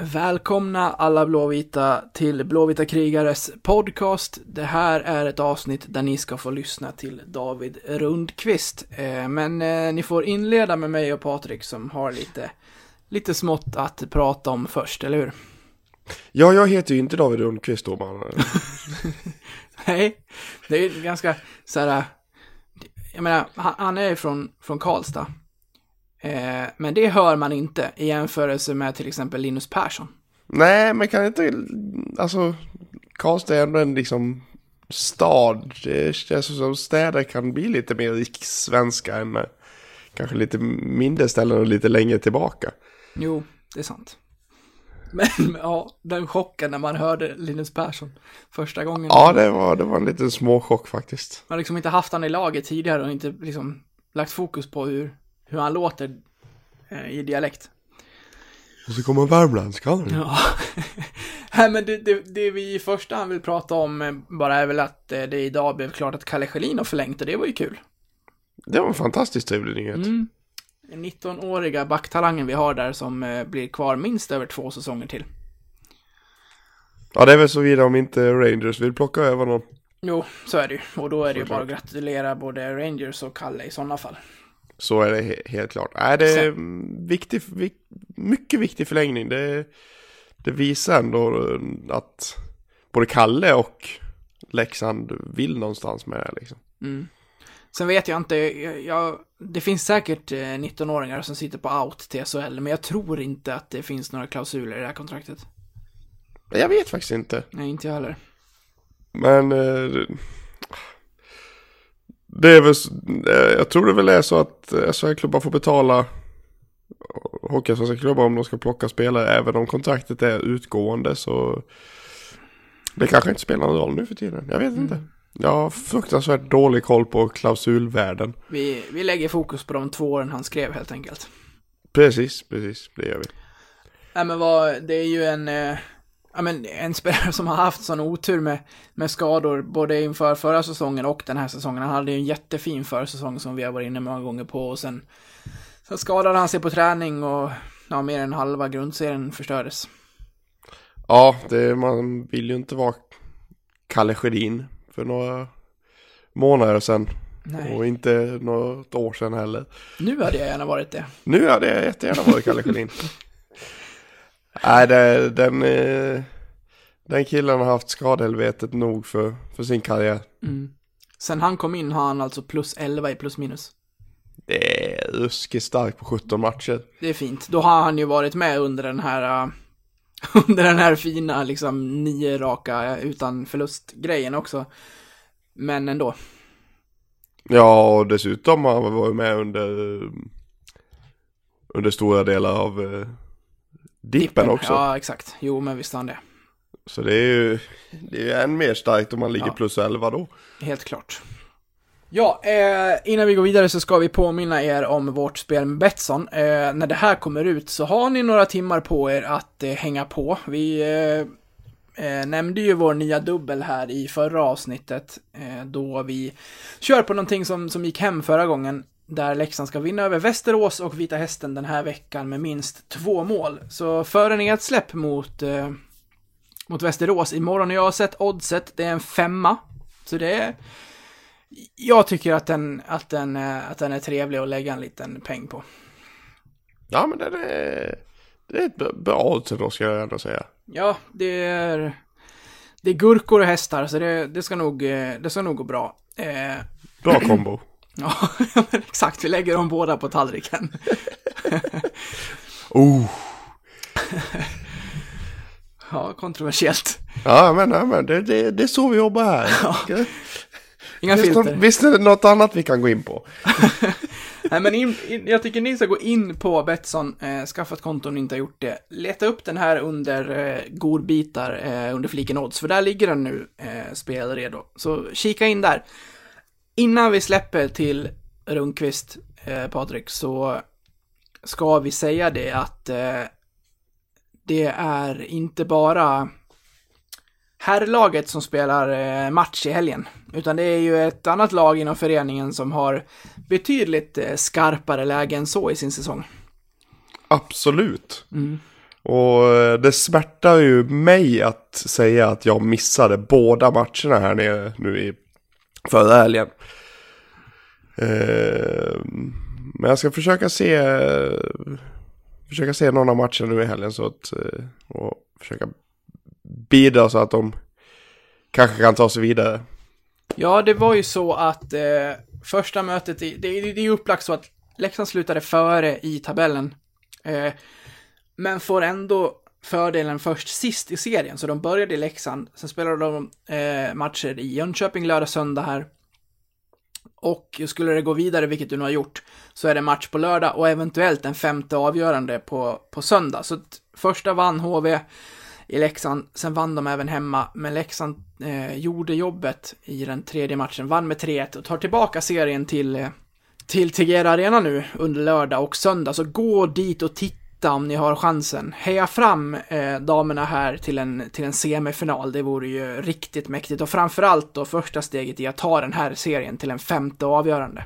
Välkomna alla blåvita till Blåvita krigares podcast. Det här är ett avsnitt där ni ska få lyssna till David Rundqvist. Eh, Men eh, ni får inleda med mig och Patrik som har lite, lite smått att prata om först, eller hur? Ja, jag heter ju inte David Rundqvist då, man. Nej, det är ganska så här. Jag menar, han, är från, från Karlstad. Eh, men det hör man inte i jämförelse med till exempel Linus Persson. Nej, men kan inte, alltså, Karlstad är ändå en liksom stad. Det känns som städer kan bli lite mer rikssvenska än eh, kanske lite mindre ställen och lite längre tillbaka. Jo, det är sant. Men ja, den chocken när man hörde Linus Persson första gången. Ja, det var, det var en liten småchock faktiskt. Man har liksom inte haft han i laget tidigare och inte liksom lagt fokus på hur, hur han låter eh, i dialekt. Och så kommer värmländskan. Ja. Nej, men det, det, det vi i första hand vill prata om eh, bara är väl att eh, det idag blev klart att Kalle Schelin har förlängt och det var ju kul. Det var en fantastiskt trevlig nyhet. Mm. Den 19-åriga backtalangen vi har där som blir kvar minst över två säsonger till. Ja, det är väl såvida om inte Rangers vill plocka över någon. Jo, så är det ju. Och då är det ju bara att gratulera både Rangers och Kalle i sådana fall. Så är det he- helt klart. Nej, det är viktig, vik, mycket viktig förlängning. Det, det visar ändå eh, att både Kalle och Leksand vill någonstans med det liksom. Mm. Sen vet jag inte, jag, jag, det finns säkert eh, 19-åringar som sitter på out till SHL, men jag tror inte att det finns några klausuler i det här kontraktet. Jag vet faktiskt inte. Nej, inte jag heller. Men eh, det är väl, eh, jag tror det väl är så att eh, SHL-klubbar får betala Hockeyallsvenska klubbar om de ska plocka spelare även om kontraktet är utgående så det kanske inte spelar någon roll nu för tiden. Jag vet inte. Jag har fruktansvärt dålig koll på klausulvärlden. Vi, vi lägger fokus på de två åren han skrev helt enkelt. Precis, precis, det gör vi. Nej men vad, det är ju en, eh, ja men en spelare som har haft sån otur med, med skador både inför förra säsongen och den här säsongen. Han hade ju en jättefin försäsong som vi har varit inne många gånger på och sen, sen skadade han sig på träning och ja, mer än halva grundserien förstördes. Ja, det, man vill ju inte vara Kalle Sjödin för några månader sedan. Nej. Och inte något år sedan heller. Nu hade jag gärna varit det. Nu hade jag jättegärna varit Kalle Sjödin. Nej, det, den, eh, den killen har haft skadehelvetet nog för, för sin karriär. Mm. Sen han kom in har han alltså plus 11 i plus minus. Det är ruskigt starkt på 17 matcher. Det är fint. Då har han ju varit med under den här, uh, under den här fina liksom nio raka uh, utan förlust-grejen också. Men ändå. Ja, och dessutom har han varit med under, eh, under stora delar av dippen också. Ja, exakt. Jo, men visst han det. Så det är ju det är än mer starkt om man ligger Ja. plus 11 då. Helt klart. Ja, eh, innan vi går vidare så ska vi påminna er om vårt spel med Betsson. Eh, när det här kommer ut så har ni några timmar på er att eh, hänga på. Vi eh, eh, nämnde ju vår nya dubbel här i förra avsnittet, eh, då vi kör på någonting som, som gick hem förra gången, där Leksand ska vinna över Västerås och Vita Hästen den här veckan med minst två mål. Så före nedsläpp mot, eh, mot Västerås imorgon, jag har sett oddset, det är en femma. Så det är jag tycker att den, att, den, eh, att den är trevlig att lägga en liten peng på. Ja, men det är, det är ett bra- odds ändå ska jag ändå säga. Ja, det är, det är gurkor och hästar, så det, det, ska, nog, eh, det ska nog gå bra. Eh, Bra kombo. ja, exakt, vi lägger dem båda på tallriken. oh. Ja, kontroversiellt. Ja, men, ja, men det, det, det är så vi jobbar här. Inga Visst, filter. visst är det något annat vi kan gå in på? Nej, men in, in, jag tycker ni ska gå in på Betsson, eh, skaffa ett konto om ni inte har gjort det. Leta upp den här under eh, godbitar, eh, under fliken odds, för där ligger den nu eh, spelredo. Så kika in där. Innan vi släpper till Rundqvist, eh, Patrik, så ska vi säga det att eh, det är inte bara herrlaget som spelar eh, match i helgen, utan det är ju ett annat lag inom föreningen som har betydligt eh, skarpare läge än så i sin säsong. Absolut. Mm. Och eh, det smärtar ju mig att säga att jag missade båda matcherna här nere nu i förra helgen. Eh, men jag ska försöka se, försöka se någon av matcherna nu i helgen så att, eh, och försöka bidra så att de kanske kan ta sig vidare. Ja, det var ju så att eh, första mötet, i, det, det är ju upplagt så att Leksand slutade före i tabellen. Eh, men får ändå fördelen först sist i serien, så de började i Leksand, sen spelade de eh, matcher i Jönköping lördag, söndag här. Och skulle det gå vidare, vilket du nu har gjort, så är det match på lördag och eventuellt en femte avgörande på, på söndag. Så första vann HV i Leksand, sen vann de även hemma, men Leksand eh, gjorde jobbet i den tredje matchen, vann med 3-1 och tar tillbaka serien till, eh, till Tegera Arena nu under lördag och söndag. Så gå dit och titta om ni har chansen. Heja fram eh, damerna här till en, till en semifinal, det vore ju riktigt mäktigt. Och framförallt då första steget i att ta den här serien till en femte avgörande.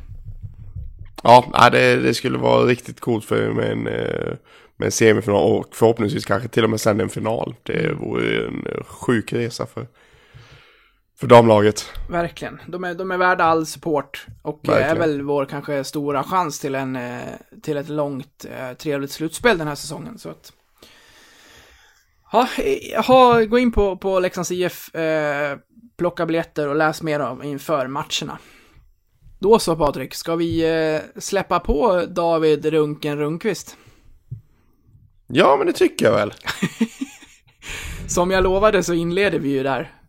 Ja, det, det skulle vara riktigt coolt för med en, eh, med en semifinal och förhoppningsvis kanske till och med sen en final. Det vore en sjuk resa för, för damlaget. Verkligen. De är, de är värda all support och Verkligen. är väl vår kanske stora chans till, en, eh, till ett långt eh, trevligt slutspel den här säsongen. Så att... Ja, ha, gå in på, på Leksands IF, eh, plocka biljetter och läs mer om inför matcherna. Då så Patrik, ska vi eh, släppa på David Runken Rundqvist? Ja, men det tycker jag väl. Som jag lovade så inleder vi ju där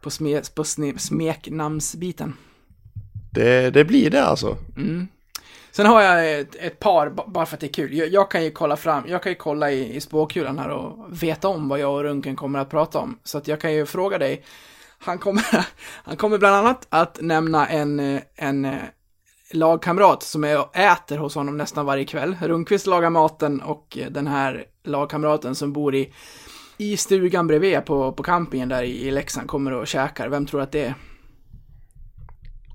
på, sme, på sme, smeknamnsbiten. Det, det blir det alltså. Mm. Sen har jag ett, ett, par, bara för att det är kul. Jag, jag, kan ju kolla fram, jag kan ju kolla i, i spåkulan här och veta om vad jag och Runken kommer att prata om. Så att jag kan ju fråga dig. Han kommer, han kommer bland annat att nämna en, en lagkamrat som är och äter hos honom nästan varje kväll. Rundqvist lagar maten och den här lagkamraten som bor i i stugan bredvid på, på campingen där i, i Leksand kommer och käkar. Vem tror att det är?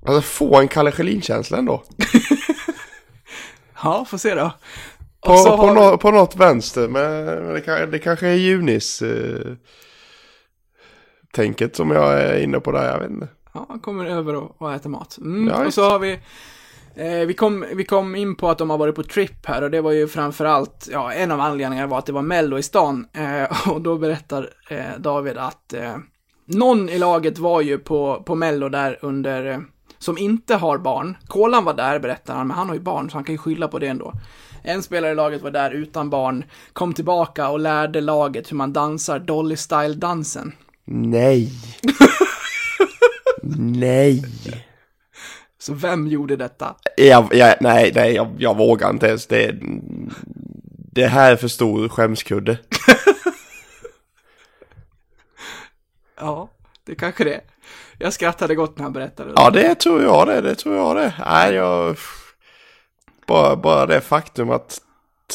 Alltså få en Kalle Schelin-känsla ändå. ja, får se då. På, på, har... no, på något vänster, men det, kan, det kanske är Junis eh, tänket som jag är inne på där, jag vet inte. Ja, kommer över och, och äter mat. Mm, ja, och så har vi Eh, vi, kom, vi kom in på att de har varit på trip här och det var ju framförallt, ja, en av anledningarna var att det var mello i stan. Eh, och då berättar eh, David att eh, någon i laget var ju på, på mello där under, eh, som inte har barn. Kolan var där berättar han, men han har ju barn så han kan ju skylla på det ändå. En spelare i laget var där utan barn, kom tillbaka och lärde laget hur man dansar Dolly Style-dansen. Nej. Nej. Så vem gjorde detta? Jag, jag, nej, nej, jag, jag vågar inte ens. Det, det här är för stor skämskudde. ja, det kanske det Jag skrattade gott när han berättade. Ja, det tror jag det. Det tror jag det. Nej, jag... Bara, bara det faktum att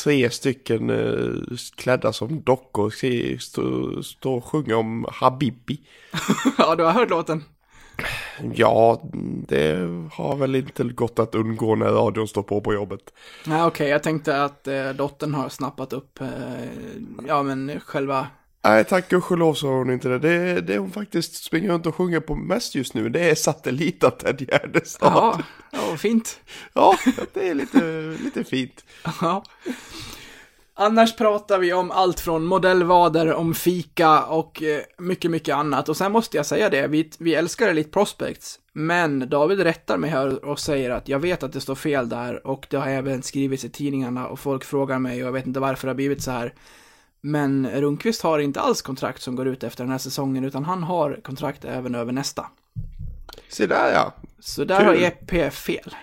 tre stycken uh, klädda som dockor står stå och sjunger om Habibi. ja, du har hört låten. Ja, det har väl inte gått att undgå när radion står på på jobbet. Nej, okej, okay. jag tänkte att eh, dottern har snappat upp, eh, ja men själva... Nej, tack gudskelov så har hon inte det. det. Det hon faktiskt springer runt och sjunger på mest just nu, det är Satellitat Ted Gärdestad. Ja, ja, fint. ja, det är lite, lite fint. Ja. Annars pratar vi om allt från modellvader, om fika och eh, mycket, mycket annat. Och sen måste jag säga det, vi, vi älskar Elite Prospects, men David rättar mig här och säger att jag vet att det står fel där och det har även skrivits i tidningarna och folk frågar mig och jag vet inte varför det har blivit så här. Men Rundqvist har inte alls kontrakt som går ut efter den här säsongen utan han har kontrakt även över nästa. Se där ja. Så där Kul. har EP fel.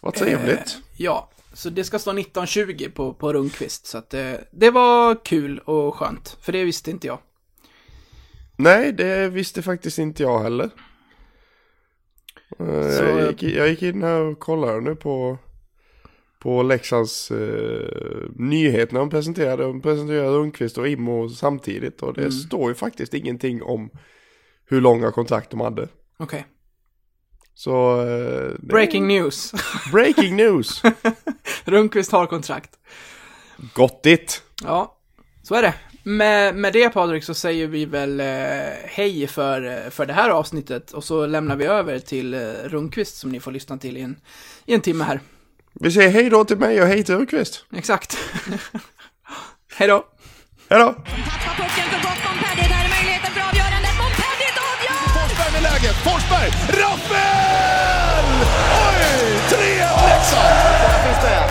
Vad trevligt. Eh, ja, så det ska stå 1920 på, på Rundqvist. Så att det, eh, det var kul och skönt. För det visste inte jag. Nej, det visste faktiskt inte jag heller. Eh, så... Jag, gick, jag gick in här och kollade nu på, på Leksands eh, nyhet när de presenterade, de presenterade Rundqvist och Immo samtidigt. Och det mm. står ju faktiskt ingenting om hur långa kontrakt de hade. Okej. Okay. Så... Eh, breaking news. breaking news. Rundqvist har kontrakt. Gottigt. Ja. Så är det. Med, med det Patrik så säger vi väl eh, hej för, för det här avsnittet och så lämnar vi över till eh, Rundqvist som ni får lyssna till i en, i en timme här. Vi säger hej då till mig och hej till Rundqvist. Exakt. hej då. Hej då. Forsberg med läget. Forsberg! Rappel! Oj! 3-1 Leksand! Ytterna finns med.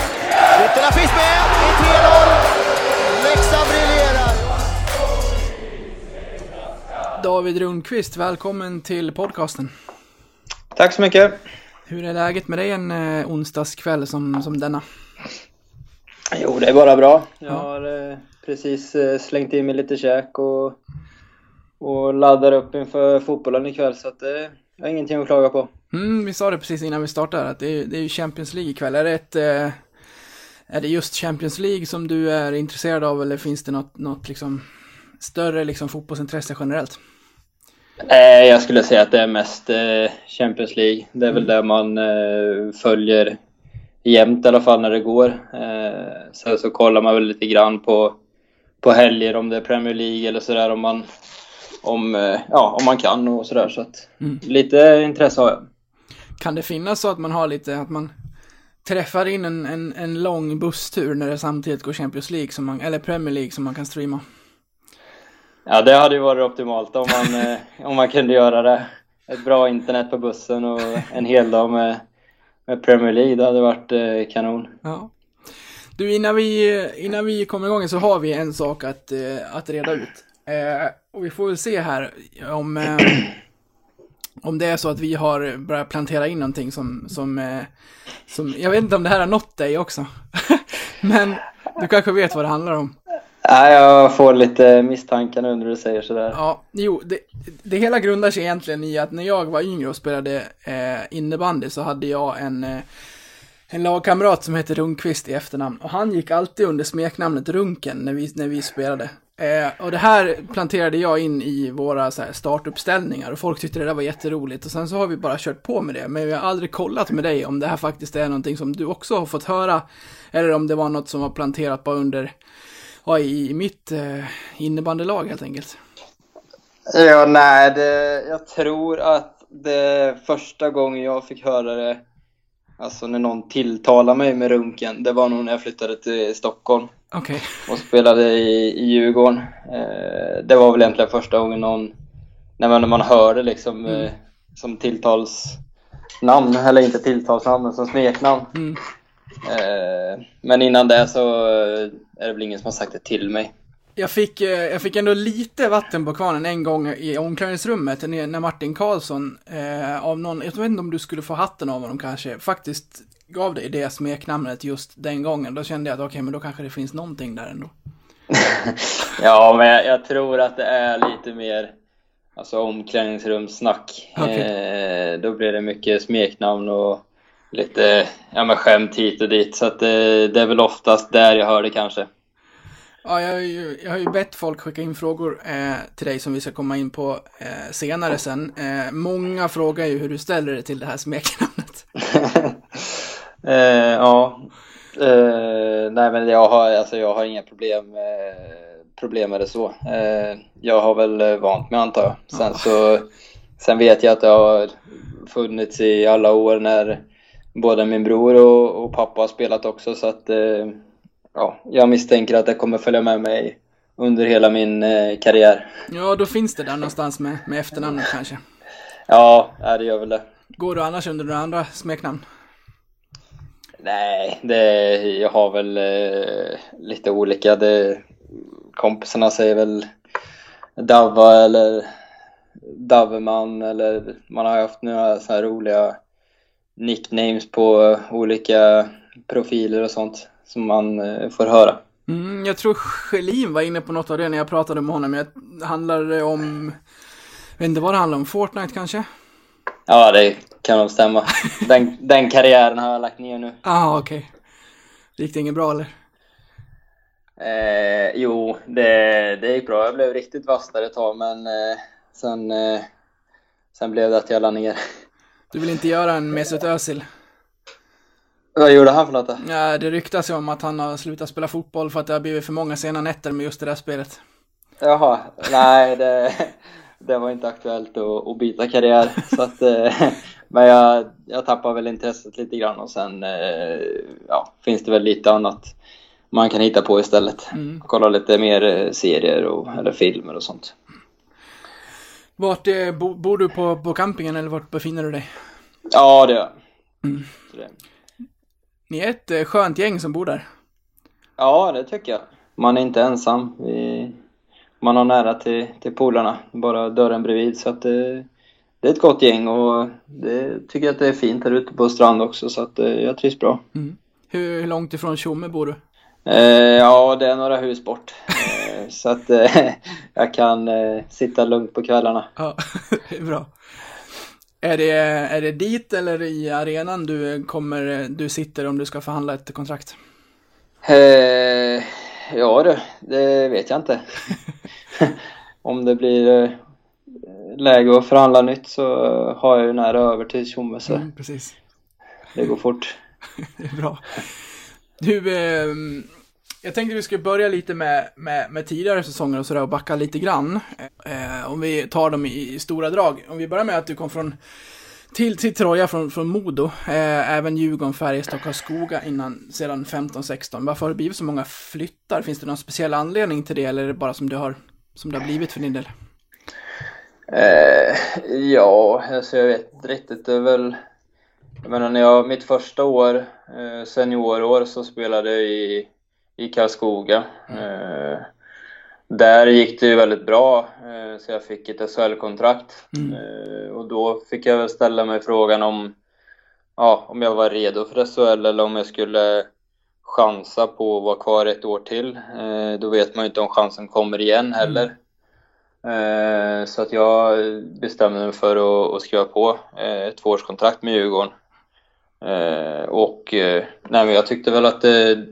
Ytterna finns med i 3-0. Leksand briljerar. David Rundqvist, välkommen till podcasten. Tack så mycket. Hur är läget med dig en eh, onsdagskväll som, som denna? Jo, det är bara bra. Jag Ja. har eh, precis eh, slängt in mig lite käk och, och laddar upp inför fotbollen ikväll så att eh, jag har ingenting att klaga på. Mm, vi sa det precis innan vi startade att det är, det är Champions League ikväll. Är det, ett, eh, är det just Champions League som du är intresserad av eller finns det något, något liksom större liksom fotbollsintresse generellt? Eh, jag skulle säga att det är mest eh, Champions League. Det är väl det man följer jämt i alla fall när det går. Sen så kollar man väl lite grann på, på helger om det är Premier League eller sådär om man, om, ja, om man kan och sådär. Så att Mm. lite intresse har jag. Kan det finnas så att man har lite, att man träffar in en, en, en lång busstur när det samtidigt går Champions League som man, eller Premier League som man kan streama? Ja, det hade ju varit optimalt om man, eh, om man kunde göra det. Ett bra internet på bussen och en hel dag med, med Premier League, det hade varit eh, kanon. Ja. Du, innan vi, innan vi kommer igång så har vi en sak att, eh, att reda ut. Eh, och vi får väl se här om, eh, om det är så att vi har börjat plantera in någonting som, som, eh, som, jag vet inte om det här har nått dig också. Men du kanske vet vad det handlar om. Ja, jag får lite misstankar nu när du säger sådär. Ja, jo, det, det hela grundar sig egentligen i att när jag var yngre och spelade eh, innebandy så hade jag en, eh, en lagkamrat som hette Rundqvist i efternamn. Och han gick alltid under smeknamnet Runken när vi, när vi spelade. Eh, och det här planterade jag in i våra så här, startuppställningar och folk tyckte det där var jätteroligt. Och sen så har vi bara kört på med det. Men vi har aldrig kollat med dig om det här faktiskt är någonting som du också har fått höra. Eller om det var något som var planterat bara under, ja, i, i mitt eh, innebandylag helt enkelt. Ja, nej, det, jag tror att det första gången jag fick höra det, alltså när någon tilltalade mig med runken, det var nog när jag flyttade till Stockholm. Okej. och spelade i, i Djurgården. Eh, det var väl egentligen första gången någon, när man, när man hörde liksom Mm. eh, som tilltalsnamn, eller inte tilltalsnamn, men som smeknamn. Mm. Eh, men innan det så eh, är det väl ingen som har sagt det till mig. Jag fick, eh, jag fick ändå lite vatten på kvarnen en gång i omklädningsrummet när Martin Karlsson, eh, av någon, jag vet inte om du skulle få hatten av honom kanske, faktiskt gav dig det smeknamnet just den gången. Då kände jag att okej, men då kanske det finns någonting där ändå. Ja, men jag, jag tror att det är lite mer alltså omklädningsrumssnack. Okej. Eh, då blir det mycket smeknamn och lite ja, men skämt hit och dit. Så att, eh, det är väl oftast där jag hör det kanske. Ja, jag, har ju- jag har ju bett folk skicka in frågor eh, till dig som vi ska komma in på eh, senare sen. Eh, många frågar ju hur du ställer dig till det här smeknamnet. Eh, ja. Eh, nej men jag har, alltså jag har inga problem, med problem med det så. Eh, jag har väl eh, vant mig antar jag. Sen så Sen vet jag att det har funnits i alla år när både min bror och, och pappa har spelat också så att eh, ja, jag misstänker att det kommer följa med mig under hela min eh, karriär. Ja, då finns det där någonstans med, med efternamnet kanske. Ja, ja, det gör väl det. Går du annars under några andra smeknamn? Nej, det, jag har väl eh, lite olika. Det, kompisarna säger väl Davva eller Daveman eller man har haft några så här roliga nicknames på olika profiler och sånt som man eh, får höra. Mm, jag tror Schelin var inne på något av det när jag pratade med honom. Jag handlar det om, jag vet inte vad det handlar om, Fortnite kanske? Ja, det kan nog stämma. Den, den karriären har jag lagt ner nu. Ah, okej. Gick det inget bra eller? Eh, jo, det, det gick bra. Jag blev riktigt vass där ett tag, men eh, sen, eh, sen blev det att jag la ner. Du vill inte göra en Mesut Özil? Vad gjorde han för något då? Ja, det ryktas ju om att han har slutat spela fotboll för att det har blivit för många sena nätter med just det där spelet. Jaha, nej det, det var inte aktuellt att, att byta karriär. Så att, eh, men jag, jag tappar väl intresset lite grann och sen eh, ja, finns det väl lite annat man kan hitta på istället. Mm. Kolla lite mer eh, serier och, eller filmer och sånt. Vart eh, bo, bor du på, på campingen eller vart befinner du dig? Ja, det gör jag. Så det- Ni är ett eh, skönt gäng som bor där. Ja, det tycker jag. Man är inte ensam. Vi, man har nära till, till polarna, bara dörren bredvid. Så att det, det är ett gott gäng och det tycker jag att det är fint här ute på strand också. Så att eh, jag trivs bra. Hur, hur långt ifrån Tjomme bor du? Eh, ja, det är några hus bort. Eh, så att eh, jag kan eh, sitta lugnt på kvällarna. Ja, det är bra. Är det, är det dit eller i arenan du kommer, du sitter om du ska förhandla ett kontrakt? Ja du, det vet jag inte. Om det blir läge att förhandla nytt så har jag ju nära över till Tjomme så Mm, precis. det går fort. Det är bra. Du, ehm, jag tänkte vi skulle börja lite med, med, med tidigare säsonger och sådär och backa lite grann. Eh, om vi tar dem i, i stora drag. Om vi börjar med att du kom från till, till Troja från, från Modo, eh, även Djurgården, Färjestad Karlskoga innan, sedan 15-16. Varför har det blivit så många flyttar? Finns det någon speciell anledning till det eller är det bara som det har, som det har blivit för din del? Eh, ja, alltså jag vet inte riktigt. Det är väl... Jag menar, när jag, mitt första år, eh, seniorår, så spelade jag i, i Karlskoga. Eh, där gick det ju väldigt bra, eh, så jag fick ett SHL-kontrakt. Eh, och då fick jag väl ställa mig frågan om, ja, om jag var redo för SHL eller om jag skulle chansa på att vara kvar ett år till. Eh, då vet man ju inte om chansen kommer igen heller. Eh, Så att jag bestämde mig för att, att skriva på eh, ett tvåårskontrakt med Djurgården. Eh, Och eh, nej, men jag tyckte väl att det,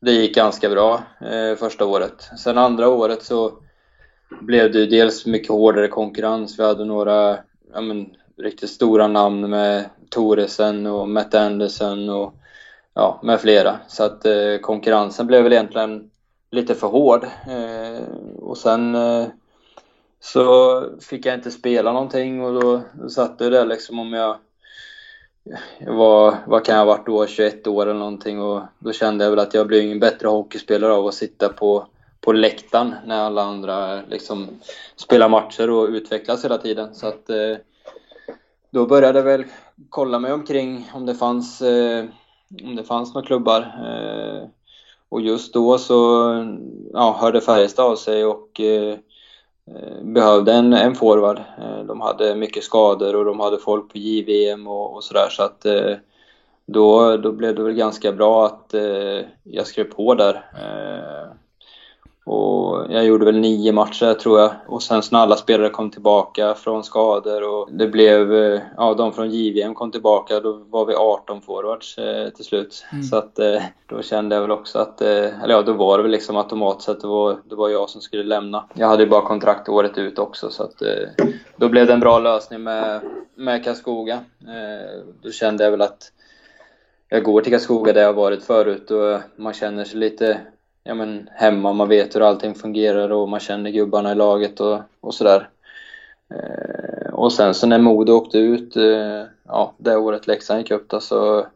det gick ganska bra eh, första året. Sen andra året så blev det ju dels mycket hårdare konkurrens. Vi hade några ja, men, riktigt stora namn med Toresen och Matt Anderson och ja, med flera. Så att eh, konkurrensen blev väl egentligen lite för hård. Eh, och sen eh, så fick jag inte spela någonting och då, då satt jag där liksom om jag jag var, vad kan jag ha varit då, 21 år eller någonting och då kände jag väl att jag blev ingen bättre hockeyspelare av att sitta på, på läktaren när alla andra liksom spelar matcher och utvecklas hela tiden. Så att eh, då började jag väl kolla mig omkring om det fanns, eh, om det fanns några klubbar. Eh, och just då så ja, hörde Färjestad av sig och eh, Eh, behövde en, en forward. Eh, de hade mycket skador och de hade folk på JVM och, och sådär så att eh, då, då blev det väl ganska bra att jag skrev på där. Och jag gjorde väl nio matcher tror jag. Och sen så när alla spelare kom tillbaka från skador och det blev, eh, ja de från JVM kom tillbaka, då var vi 18 forwards eh, till slut. Så att eh, då kände jag väl också att, eh, eller ja då var det väl liksom automatiskt att det var, det var jag som skulle lämna. Jag hade ju bara kontrakt året ut också så att eh, då blev det en bra lösning med, med Karlskoga. Eh, då kände jag väl att jag går till Karlskoga där jag varit förut och man känner sig lite ja, men, hemma. Man vet hur allting fungerar och man känner gubbarna i laget och, och sådär. Eh, och sen så när Modo åkte ut, eh, ja, det året Leksand gick upp då, så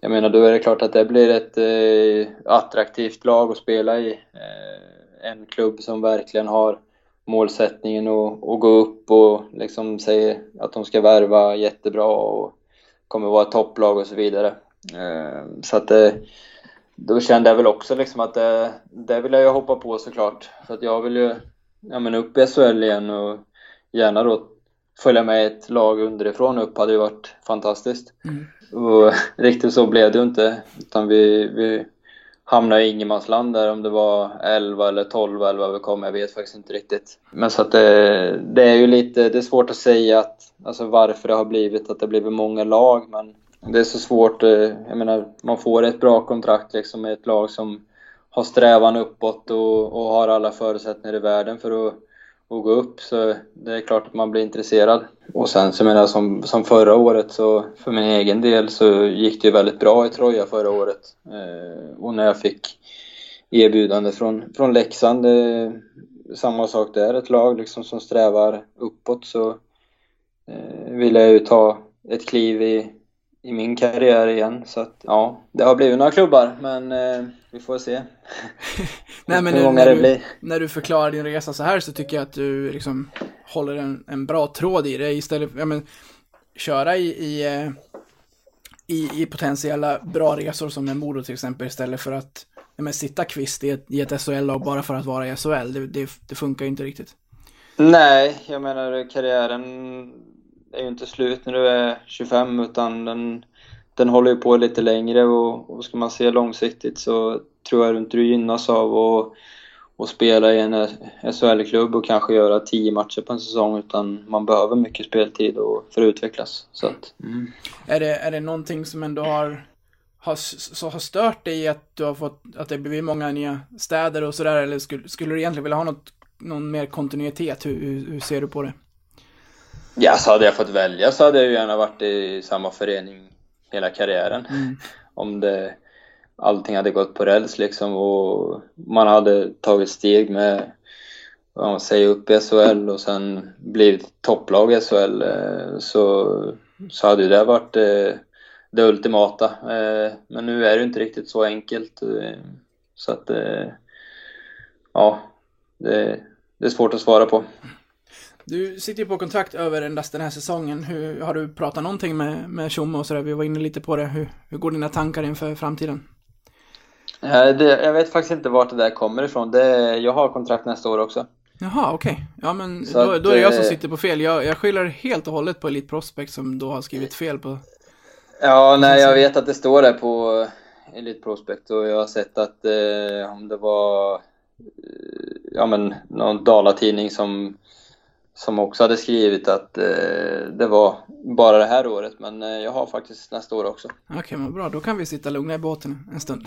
jag menar då är det klart att det blir ett eh, attraktivt lag att spela i. Eh, en klubb som verkligen har målsättningen att, att gå upp och liksom säger att de ska värva jättebra och kommer vara ett topplag och så vidare. Eh, så att det, då kände jag väl också liksom att det, det vill jag ju hoppa på såklart. För att jag vill ju ja, men upp i SHL igen och gärna då följa med ett lag underifrån upp hade ju varit fantastiskt. Och riktigt så blev det ju inte. Utan vi, vi hamnade i ingenmansland där om det var 11 eller 12 eller vad vi kom. Jag vet faktiskt inte riktigt. Men så att det, det är ju lite, det är svårt att säga att, alltså varför det har blivit att det har blivit många lag. Men det är så svårt, eh, jag menar man får ett bra kontrakt liksom med ett lag som har strävan uppåt och, och har alla förutsättningar i världen för att, att gå upp så det är klart att man blir intresserad. Och sen så menar jag som, som förra året så för min egen del så gick det ju väldigt bra i Troja förra året. Eh, och när jag fick erbjudande från, från Leksand, det, samma sak där, ett lag liksom som strävar uppåt så eh, vill jag ju ta ett kliv i, i min karriär igen. Så att ja, det har blivit några klubbar men eh, vi får se. Nej, men Hur många när, det du, blir. när du förklarar din resa så här så tycker jag att du liksom håller en, en bra tråd i det istället för, ja men, köra i, i, eh, i, i potentiella bra resor som en Modo till exempel istället för att ja, men, sitta kvist i ett, i ett SHL-lag bara för att vara i SHL. Det, det, det funkar ju inte riktigt. Nej, jag menar karriären är ju inte slut när du är 25 utan den, den håller ju på lite längre och, och ska man se långsiktigt så tror jag inte du gynnas av att, och spela i en SHL-klubb och kanske göra 10 matcher på en säsong utan man behöver mycket speltid och, för att utvecklas. Så att, mm. Är det, är det någonting som ändå har, har, så har stört dig i att du har fått, att det blivit många nya städer och sådär eller skulle, skulle du egentligen vilja ha något, någon mer kontinuitet? Hur, hur, hur ser du på det? Ja, så hade jag fått välja så hade jag ju gärna varit i samma förening hela karriären. Om det, allting hade gått på räls liksom och man hade tagit steg med ja, säga upp i SHL och sen blivit topplag i SHL eh, så, så hade ju det varit eh, det ultimata. Eh, Men nu är det inte riktigt så enkelt. Så att ja, det, det är svårt att svara på. Du sitter ju på kontrakt över endast den här säsongen. Hur, har du pratat någonting med, med Tjomme och sådär? Vi var inne lite på det. Hur, hur går dina tankar inför framtiden? Ja, det, jag vet faktiskt inte vart det där kommer ifrån. Det, jag har kontrakt nästa år också. Jaha, okej. Ja, men då, att, då är det jag som eh, sitter på fel. Jag, jag skyller helt och hållet på Elite Prospect som då har skrivit fel på... Ja, nej, jag vet att det står där på Elite Prospect och jag har sett att eh, om det var eh, ja, men någon dalatidning som, som också hade skrivit att eh, det var bara det här året, men eh, jag har faktiskt nästa år också. Okej, men bra. Då kan vi sitta lugna i båten en stund.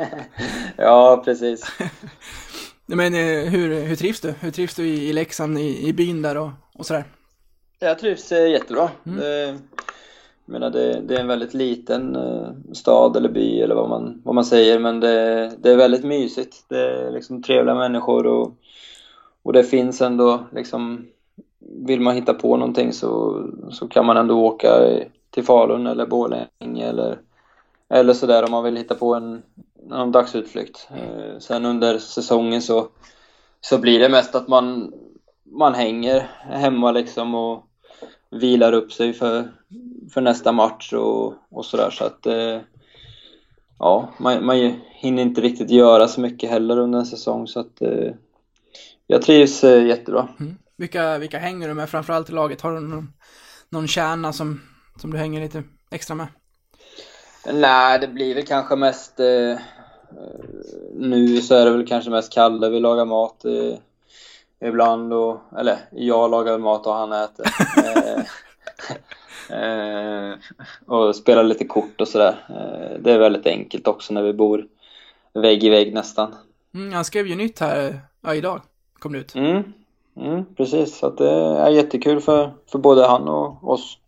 ja, precis. Men eh, hur, hur trivs du? Hur trivs du i, i Leksand, i, i byn där och, och sådär? Jag trivs eh, jättebra. Det, jag menar, det, det är en väldigt liten eh, stad eller by eller vad man, vad man säger men det, det är väldigt mysigt. Det är liksom trevliga människor och, och det finns ändå liksom vill man hitta på någonting så, så kan man ändå åka till Falun eller Borlänge eller, eller sådär om man vill hitta på en, en dagsutflykt. Eh, sen under säsongen så, så blir det mest att man, man hänger hemma liksom och vilar upp sig för, för nästa match och, och sådär så att eh, ja, man, man hinner inte riktigt göra så mycket heller under en säsong så att eh, jag trivs eh, jättebra. jättebra. Vilka, vilka hänger du med framförallt i laget? Har du någon, någon kärna som, som du hänger lite extra med? Nej, det blir väl kanske mest eh, eh, nu så är det väl kanske mest Kalle vi lagar mat eh, ibland och eller jag lagar mat och han äter. eh, eh, och spelar lite kort och sådär. Eh, det är väldigt enkelt också när vi bor vägg i vägg nästan. Mm, han skrev ju nytt här, ja idag kom det ut. Mm, mm, precis, så det är jättekul för, för både han och oss.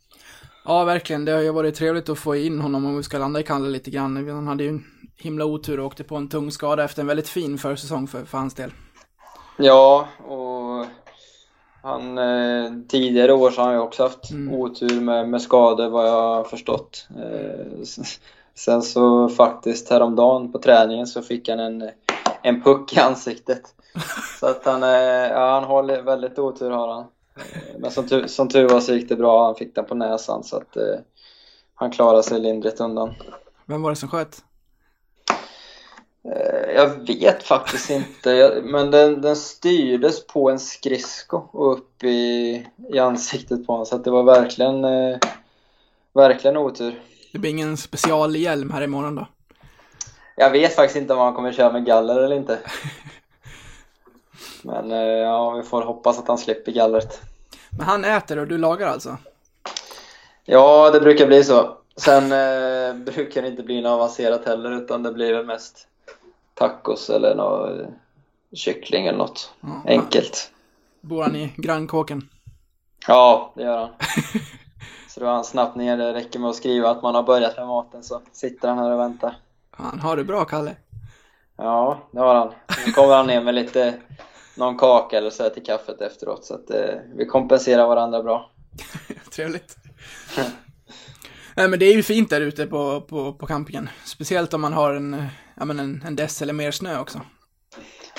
Ja, verkligen. Det har ju varit trevligt att få in honom om vi ska landa i Kalle lite grann. Han hade ju en himla otur och åkte på en tung skada efter en väldigt fin försäsong för, för hans del. Ja, och han, eh, tidigare år så har han ju också haft otur med, med skador vad jag har förstått. Eh, sen så faktiskt häromdagen på träningen så fick han en, en puck i ansiktet. Så att han, eh, ja, han har väldigt otur har han. Eh, Men som tur, som tur var så gick det bra, han fick den på näsan så att eh, han klarade sig lindrigt undan. Vem var det som sköt? Eh, Jag vet faktiskt inte, Jag- men den, den styrdes på en skridsko och upp i, i ansiktet på honom så att det var verkligen, eh, verkligen otur. Det blir ingen specialhjälm här imorgon då. Jag vet faktiskt inte om han kommer köra med galler eller inte. Men eh, ja, vi får hoppas att han slipper gallret. Men han äter och du lagar alltså? Ja, det brukar bli så. Sen eh, brukar det inte bli något avancerat heller utan det blir väl mest tacos eller något, eh, kyckling eller något Ja. enkelt. Bor han i grannkåken? Ja, det gör han. Så då är han snabbt ner. Det räcker med att skriva att man har börjat med maten så sitter han här och väntar. Han har det bra, Kalle. Ja, det har han. Nu kommer han ner med lite någon kaka eller så till kaffet efteråt så att eh, vi kompenserar varandra bra. Trevligt. Nej men det är ju fint där ute på, på, på campingen. Speciellt om man har en, ja, men en, en dess eller mer snö också.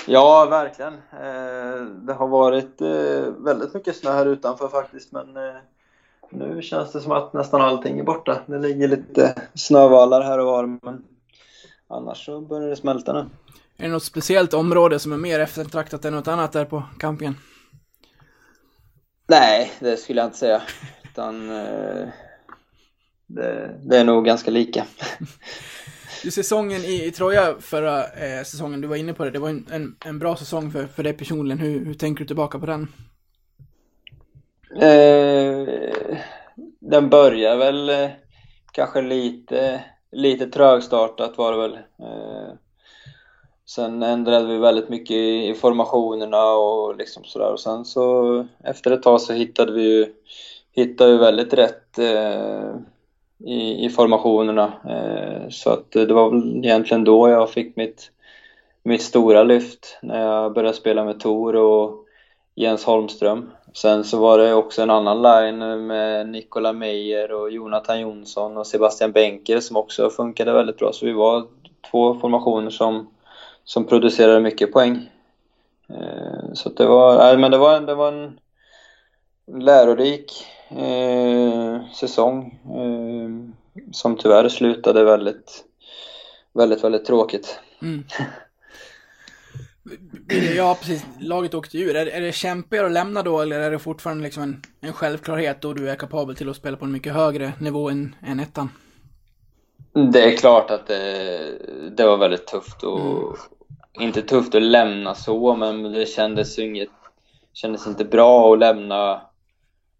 Ja, verkligen. Eh, det har varit eh, väldigt mycket snö här utanför faktiskt, men eh, nu känns det som att nästan allting är borta. Det ligger lite snövallar här och var, men annars så börjar det smälta nu. Är det något speciellt område som är mer eftertraktat än något annat där på campingen? Nej, det skulle jag inte säga. Utan eh, det, det är nog ganska lika. Du, säsongen i, i Troja förra eh, säsongen, du var inne på det, det var en, en, en bra säsong för, för dig personligen. Hur, hur tänker du tillbaka på den? Eh, den börjar väl eh, kanske lite, lite trögstartat var det väl. Sen ändrade vi väldigt mycket i, formationerna och liksom sådär. Och sen så efter ett tag så hittade vi ju hittade vi väldigt rätt eh, i, i formationerna. Eh, så att det var väl egentligen då jag fick mitt, mitt stora lyft när jag började spela med Tor och Jens Holmström. Sen så var det också en annan line med Nikola Meijer och Jonathan Jonsson och Sebastian Benker som också funkade väldigt bra. Så vi var två formationer som, som producerade mycket poäng. Eh, så det var, men det var, det var en lärorik eh, säsong eh, som tyvärr slutade väldigt, väldigt, väldigt tråkigt. Mm. Ja, precis. Laget åkte ur. Är, är det kämpigare att lämna då, eller är det fortfarande liksom en, en självklarhet då du är kapabel till att spela på en mycket högre nivå än, än ettan? Det är klart att det, det var väldigt tufft och mm. inte tufft att lämna så, men det kändes inget, kändes inte bra att lämna.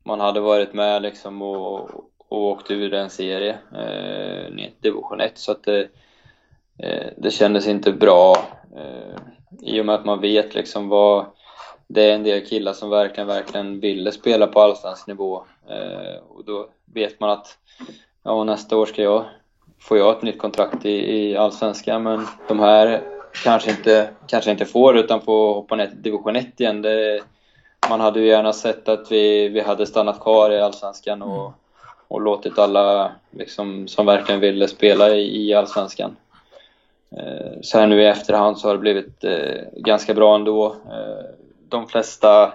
Man hade varit med liksom och, och åkt ur en serie eh, ner till division 1 så att det, eh, det kändes inte bra. Eh, i och med att man vet liksom vad det är en del killar som verkligen, verkligen ville spela på allsvensk nivå eh, och då vet man att ja, nästa år ska jag, får jag ett nytt kontrakt i, i allsvenskan men de här kanske inte, kanske inte får utan får hoppa ner till division 1 igen. Det, man hade ju gärna sett att vi, vi hade stannat kvar i allsvenskan och, och låtit alla liksom, som verkligen ville spela i, i allsvenskan. Eh, så här nu i efterhand så har det blivit eh, ganska bra ändå. Eh, de flesta,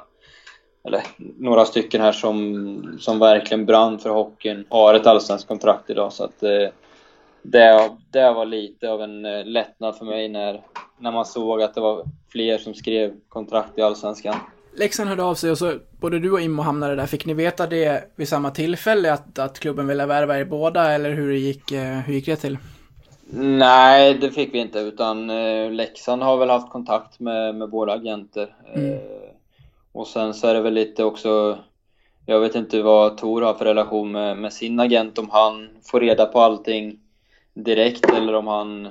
eller några stycken här som, som verkligen brann för hockeyn har ett allsvenskt kontrakt idag så att det, det var lite av en lättnad för mig när, när man såg att det var fler som skrev kontrakt i Allsvenskan. Leksand hörde av sig och så både du och Immo hamnade där. Fick ni veta det vid samma tillfälle att, att klubben ville värva er båda eller hur gick, hur gick det till? Nej, det fick vi inte utan eh, Leksand har väl haft kontakt med, med båda agenter. Mm. Eh, och sen så är det väl lite också, jag vet inte vad Tor har för relation med, med sin agent, om han får reda på allting direkt eller om han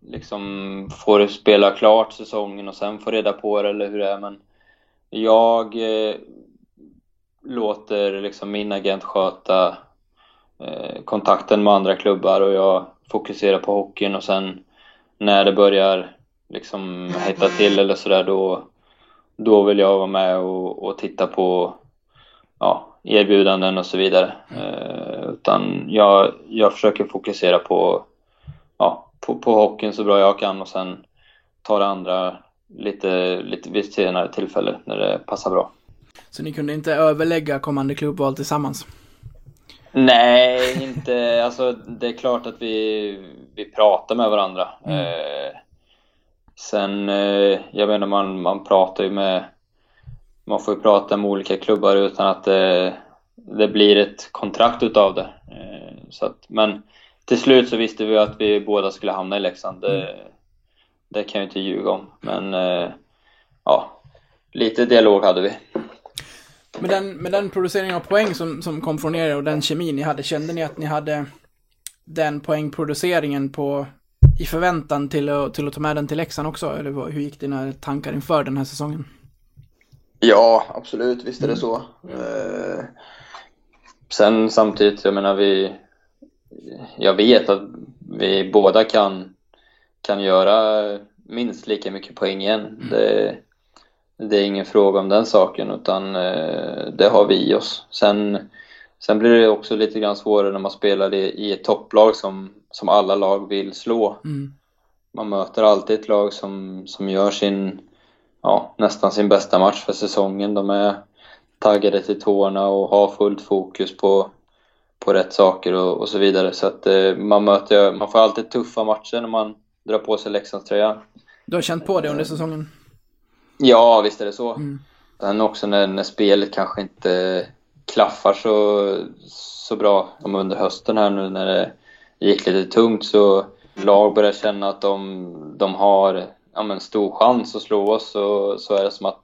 liksom får spela klart säsongen och sen får reda på det eller hur det är. Men jag eh, låter liksom min agent sköta eh, kontakten med andra klubbar och jag fokuserar på hockeyn och sen när det börjar liksom hetta till eller sådär då, då vill jag vara med och, och titta på ja, erbjudanden och så vidare. Eh, utan jag, jag försöker fokusera på, ja, på, på hockeyn så bra jag kan och sen ta det andra lite, lite vid senare tillfälle när det passar bra. Så ni kunde inte överlägga kommande klubbval tillsammans? Nej, inte. Alltså, det är klart att vi, vi pratar med varandra. Mm. Eh, sen, eh, jag menar, man, man pratar ju med... Man får ju prata med olika klubbar utan att det, det blir ett kontrakt utav det. Eh, så att, men till slut så visste vi att vi båda skulle hamna i Leksand. Det, mm. det kan jag inte ljuga om. Men eh, ja, lite dialog hade vi. Med den, med den produceringen av poäng som, som kom från er och den kemin ni hade, kände ni att ni hade den poängproduceringen på, i förväntan till att, till att ta med den till Leksand också? Eller hur gick dina tankar inför den här säsongen? Ja, absolut, visst är det så. Eh, sen samtidigt, jag menar vi... Jag vet att vi båda kan, kan göra minst lika mycket poäng igen. Det, det är ingen fråga om den saken, utan eh, det har vi i oss. Sen, sen blir det också lite grann svårare när man spelar i, i ett topplag som, som alla lag vill slå. Mm. Man möter alltid ett lag som, som gör sin, ja, nästan sin bästa match för säsongen. De är taggade till tårna och har fullt fokus på, på rätt saker och, och så vidare. Så att eh, man möter, man får alltid tuffa matcher när man drar på sig Leksandströjan. Du har känt på det under säsongen? Ja, visst är det så. Mm. Sen också när, när spelet kanske inte klaffar så, så bra som under hösten här nu när det gick lite tungt så lag börjar känna att de, de har ja, men stor chans att slå oss så, så är det som att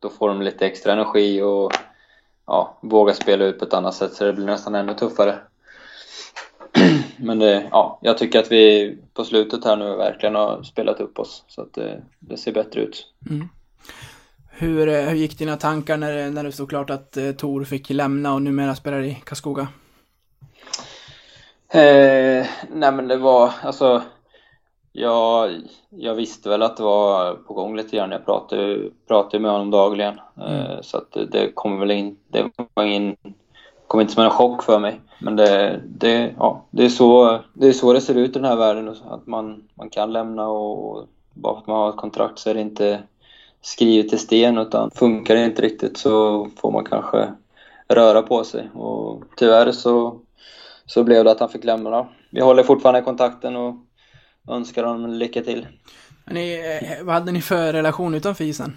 då får de lite extra energi och ja, vågar spela ut på ett annat sätt så det blir nästan ännu tuffare. Men det, ja, jag tycker att vi på slutet här nu verkligen har spelat upp oss så att det, det ser bättre ut. Hur, eh, hur gick dina tankar när, när det stod klart att eh, Tor fick lämna och numera spelar i Karlskoga? Eh, nej men det var, alltså jag, jag visste väl att det var på gång lite grann. Jag pratade, pratade med honom dagligen. Eh, så att det, kommer väl in, det var ingen, kom inte som en chock för mig. Men det, det, ja, det, är så, det är så det ser ut i den här världen. Att man, man kan lämna och bara för att man har ett kontrakt så är det inte skrivet i sten utan funkar det inte riktigt så får man kanske röra på sig. Och tyvärr så så blev det att han fick lämna. Vi håller fortfarande kontakten och önskar honom lycka till. Ni, eh, vad hade ni för relation utanför isen?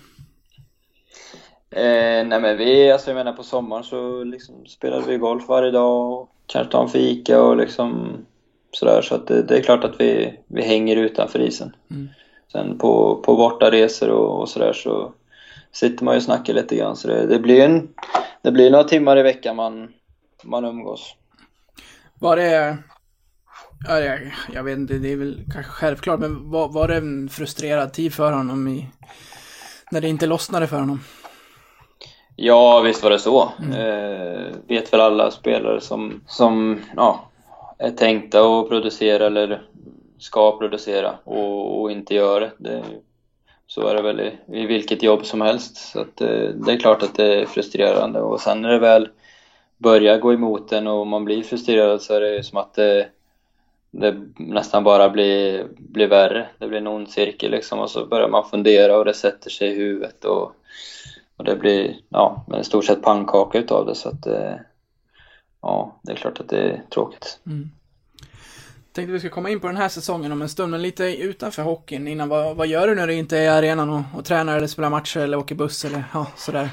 Eh, nej men vi, alltså jag menar på sommaren så liksom spelade vi golf varje dag och kanske tar en fika och liksom sådär. Så att det, det är klart att vi, vi hänger utanför isen. Mm. Sen på, på bortaresor och, och sådär så sitter man ju och snackar lite grann. Så det, det, blir en, det blir några timmar i veckan man, man umgås. Var det... Ja, jag, jag vet inte, det är väl kanske självklart, men var, var det en frustrerad tid för honom i... När det inte lossnade för honom? Ja, visst var det så. Eh, vet väl alla spelare som, som ja, är tänkta att producera eller ska producera och, och inte gör det. det. Så är det väl i, i vilket jobb som helst. Så att, eh, det är klart att det är frustrerande och sen när det väl börjar gå emot en och man blir frustrerad så är det som att det, det nästan bara blir, blir värre. Det blir en ond cirkel liksom och så börjar man fundera och det sätter sig i huvudet och och det blir ja, men i stort sett pannkaka utav det så att eh, ja, det är klart att det är tråkigt. Tänkte vi ska komma in på den här säsongen om en stund, men lite utanför hockeyn innan. Vad, vad gör du när du inte är i arenan och, och tränar eller spelar matcher eller åker buss eller ja, sådär?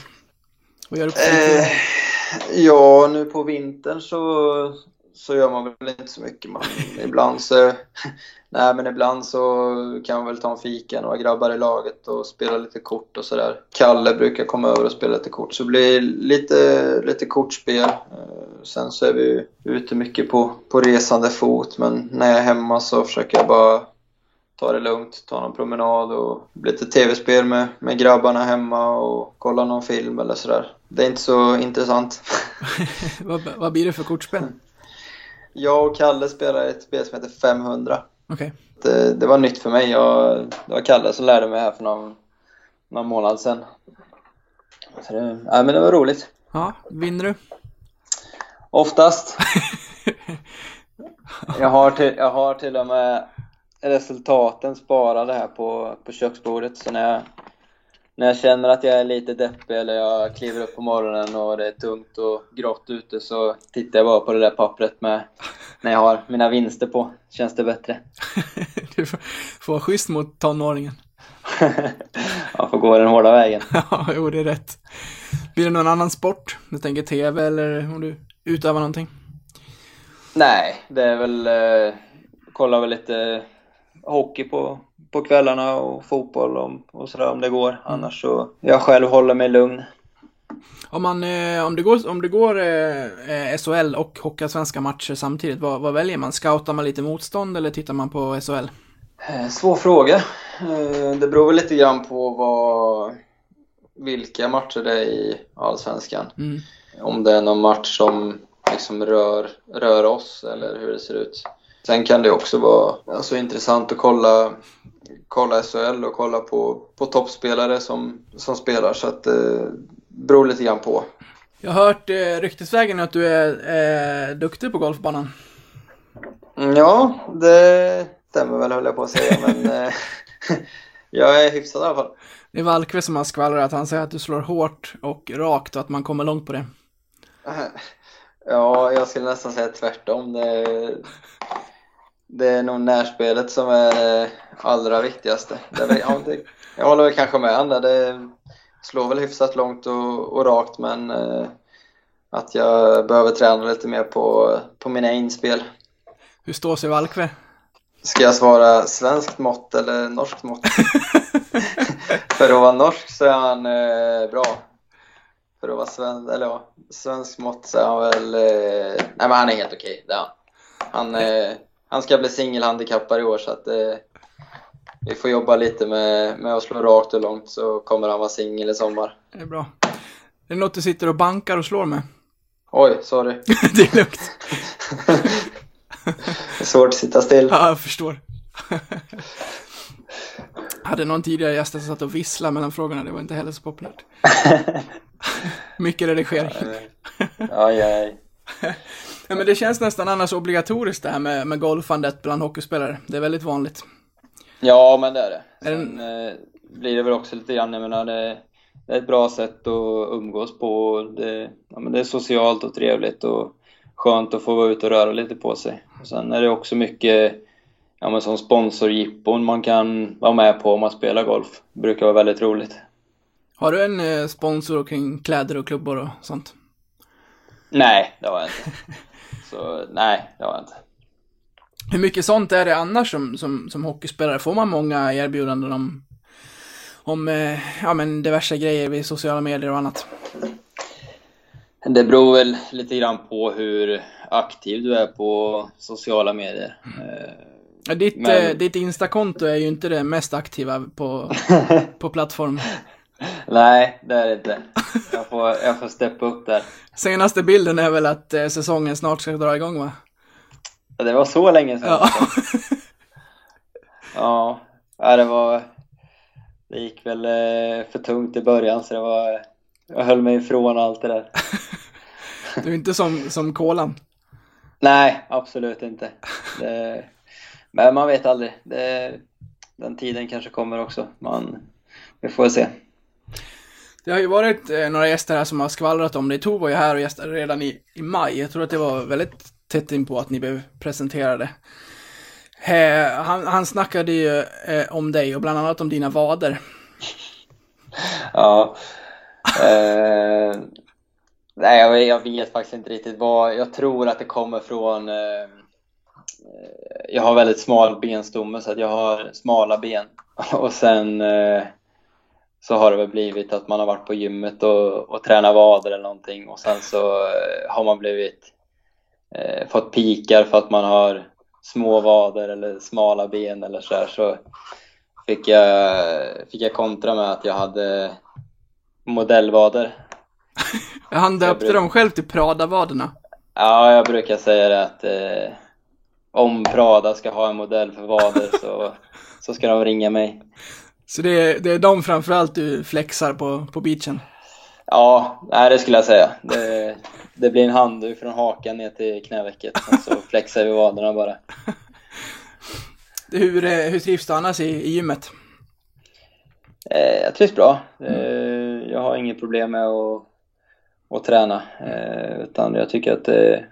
Vad gör du på? Eh, ja, nu på vintern så, så gör man väl inte så mycket. Man, ibland så, nej men ibland så kan man väl ta en fika, några grabbar i laget och spela lite kort och sådär. Kalle brukar komma över och spela lite kort, så det blir lite, lite kortspel. Eh, Sen så är vi ute mycket på, på resande fot, men när jag är hemma så försöker jag bara ta det lugnt, ta någon promenad och lite tv-spel med, med grabbarna hemma och kolla någon film eller sådär. Det är inte så intressant. vad, vad blir det för kortspel? Jag och Kalle spelar ett spel som heter 500. Okej. Det, det var nytt för mig. Jag, det var Kalle som lärde mig här för någon, någon månad sedan. Så det, ja, men det var roligt. Ja, vinner du? Oftast. Jag har till, jag har till och med resultaten sparade här på, på köksbordet. Så när jag, när jag känner att jag är lite deppig eller jag kliver upp på morgonen och det är tungt och grått ute så tittar jag bara på det där pappret med när jag har mina vinster på. Känns det bättre. du får, vara schysst mot tonåringen. Jag får gå den hårda vägen. ja, jo, det är rätt. Blir det någon annan sport? Du tänker tv eller om du utövar någonting? Nej, det är väl... Eh, kolla väl lite hockey på, på kvällarna och fotboll om, och sådär om det går. Annars så... Jag själv håller mig lugn. Om, man, eh, om det går, om det går eh, eh, SHL och Hockeyallsvenska matcher samtidigt, vad, vad väljer man? Scoutar man lite motstånd eller tittar man på SHL? Eh, svår fråga. Eh, det beror väl lite grann på vad, vilka matcher det är i Allsvenskan. Mm. Om det är någon match som liksom rör, rör oss eller hur det ser ut. Sen kan det också vara alltså, intressant att kolla, kolla SHL och kolla på, på toppspelare som, som spelar så att det beror lite grann på. Jag har hört eh, ryktesvägen att du är eh, duktig på golfbanan. Mm, Ja, det stämmer väl höll jag på att säga men eh, jag är hyfsad i alla fall. Det är Valkve som har skvallrat att han säger att du slår hårt och rakt och att man kommer långt på det. Ja, jag skulle nästan säga tvärtom. Det, det är nog närspelet som är det allra viktigaste. Jag håller väl kanske med han där. Det slår väl hyfsat långt och, och rakt men eh, att jag behöver träna lite mer på, på mina inspel. Hur står sig Valkve? Ska jag svara svenskt mått eller norskt mått? För att vara norsk så är han eh, bra. För att vara svensk, eller ja, svensk mått så är han väl... Eh, nej men han är helt okej, det är han. Han, eh, han ska bli singelhandikappare i år så att eh, vi får jobba lite med, med att slå rakt och långt så kommer han vara singel i sommar. Det är bra. Är det något du sitter och bankar och slår med? Oj, sorry. det är lugnt. Det är svårt att sitta still. Ja, jag förstår. hade någon tidigare gäst som satt och visslade mellan frågorna, det var inte heller så populärt. Mycket redigering. Aj. Ja, men det känns nästan annars obligatoriskt det här med, med golfandet bland hockeyspelare. Det är väldigt vanligt. Ja, men det är det. Är det- Sen eh, blir det väl också lite grann, jag menar, det, det är ett bra sätt att umgås på. Det, ja, men det är socialt och trevligt och skönt att få vara ute och röra lite på sig. Och sen är det också mycket ja, men som sponsorjippon man kan vara med på om man spelar golf. Det brukar vara väldigt roligt. Har du en eh, sponsor kring kläder och klubbor och sånt? Nej, det har jag inte. Så nej, det har jag inte. Hur mycket sånt är det annars som, som, som hockeyspelare? Får man många erbjudanden om, om eh, ja, men diverse grejer vid sociala medier och annat? Det beror väl lite grann på hur aktiv du är på sociala medier. Ditt, Men- eh, ditt Instakonto är ju inte det mest aktiva på, på plattform. Nej, det är det inte. Jag får, jag får steppa upp där. Senaste bilden är väl att eh, säsongen snart ska dra igång va? Ja, Det var så länge sedan. Ja. Ja, ja det var... Det gick väl eh, för tungt i början så det var... Jag höll mig ifrån allt det där. Du är inte som, som kolan. Nej, absolut inte. Det, men man vet aldrig. Det, den tiden kanske kommer också. Man, vi får se. Det har ju varit eh, några gäster här som har skvallrat om det. Tove var ju här och gästade redan i, i maj. Jag tror att det var väldigt tätt in på att ni blev presenterade. Eh, han, han snackade ju eh, om dig och bland annat om dina vader. Ja. Eh, nej, jag, vet- jag vet faktiskt inte riktigt vad. Jag tror att det kommer från... Eh, jag har väldigt smal benstomme så att jag har smala ben. Och sen eh, så har det väl blivit att man har varit på gymmet och, och tränat vader eller någonting och sen så eh, har man blivit eh, fått pikar för att man har små vader eller smala ben eller så där, så fick jag, fick jag kontra med att jag hade modellvader. Han döpte dem själv till Prada-vaderna. Ja, jag brukar säga det att eh, om Prada ska ha en modell för vader så, så ska de ringa mig. Så det är, det är de framförallt du flexar på, på beachen. Ja, nej, det skulle jag säga. Det, det blir en handduk från hakan ner till knävecket och så flexar vi vaderna bara. Hur, eh, hur trivs du annars i, i gymmet? Eh, jag trivs bra. Eh, jag har inget problem med att, att träna. Utan jag tycker att det,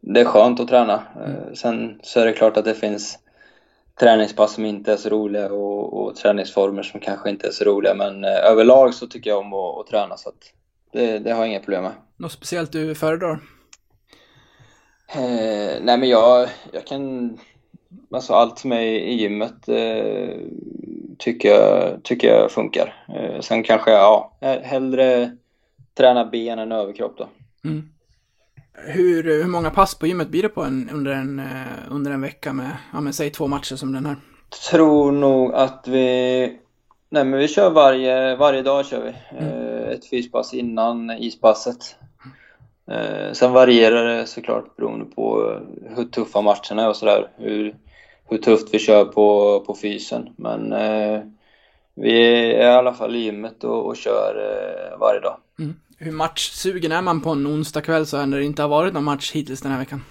det är skönt att träna. Eh, sen så är det klart att det finns träningspass som inte är så roliga och, och träningsformer som kanske inte är så roliga. Men eh, överlag så tycker jag om att, att träna så att det, det har jag inga problem med. Något speciellt du föredrar? Eh, nej men jag, jag kan, alltså allt som är i gymmet eh, tycker, jag, tycker jag funkar. Eh, sen kanske jag, ja, hellre träna ben än överkropp då. Mm. Hur, hur många pass på gymmet blir det på en, under, en, eh, under en vecka med, ja men säg två matcher som den här? Tror nog att vi Nej men vi kör varje, varje dag kör vi. Eh, ett fyspass innan ispasset. Eh, sen varierar det såklart beroende på hur tuffa matcherna är och sådär. Hur, hur tufft vi kör på, på fysen. Men eh, vi är i alla fall i gymmet och, och kör eh, varje dag. Mm. Hur matchsugen är man på en onsdag kväll så när det inte har varit någon match hittills den här veckan?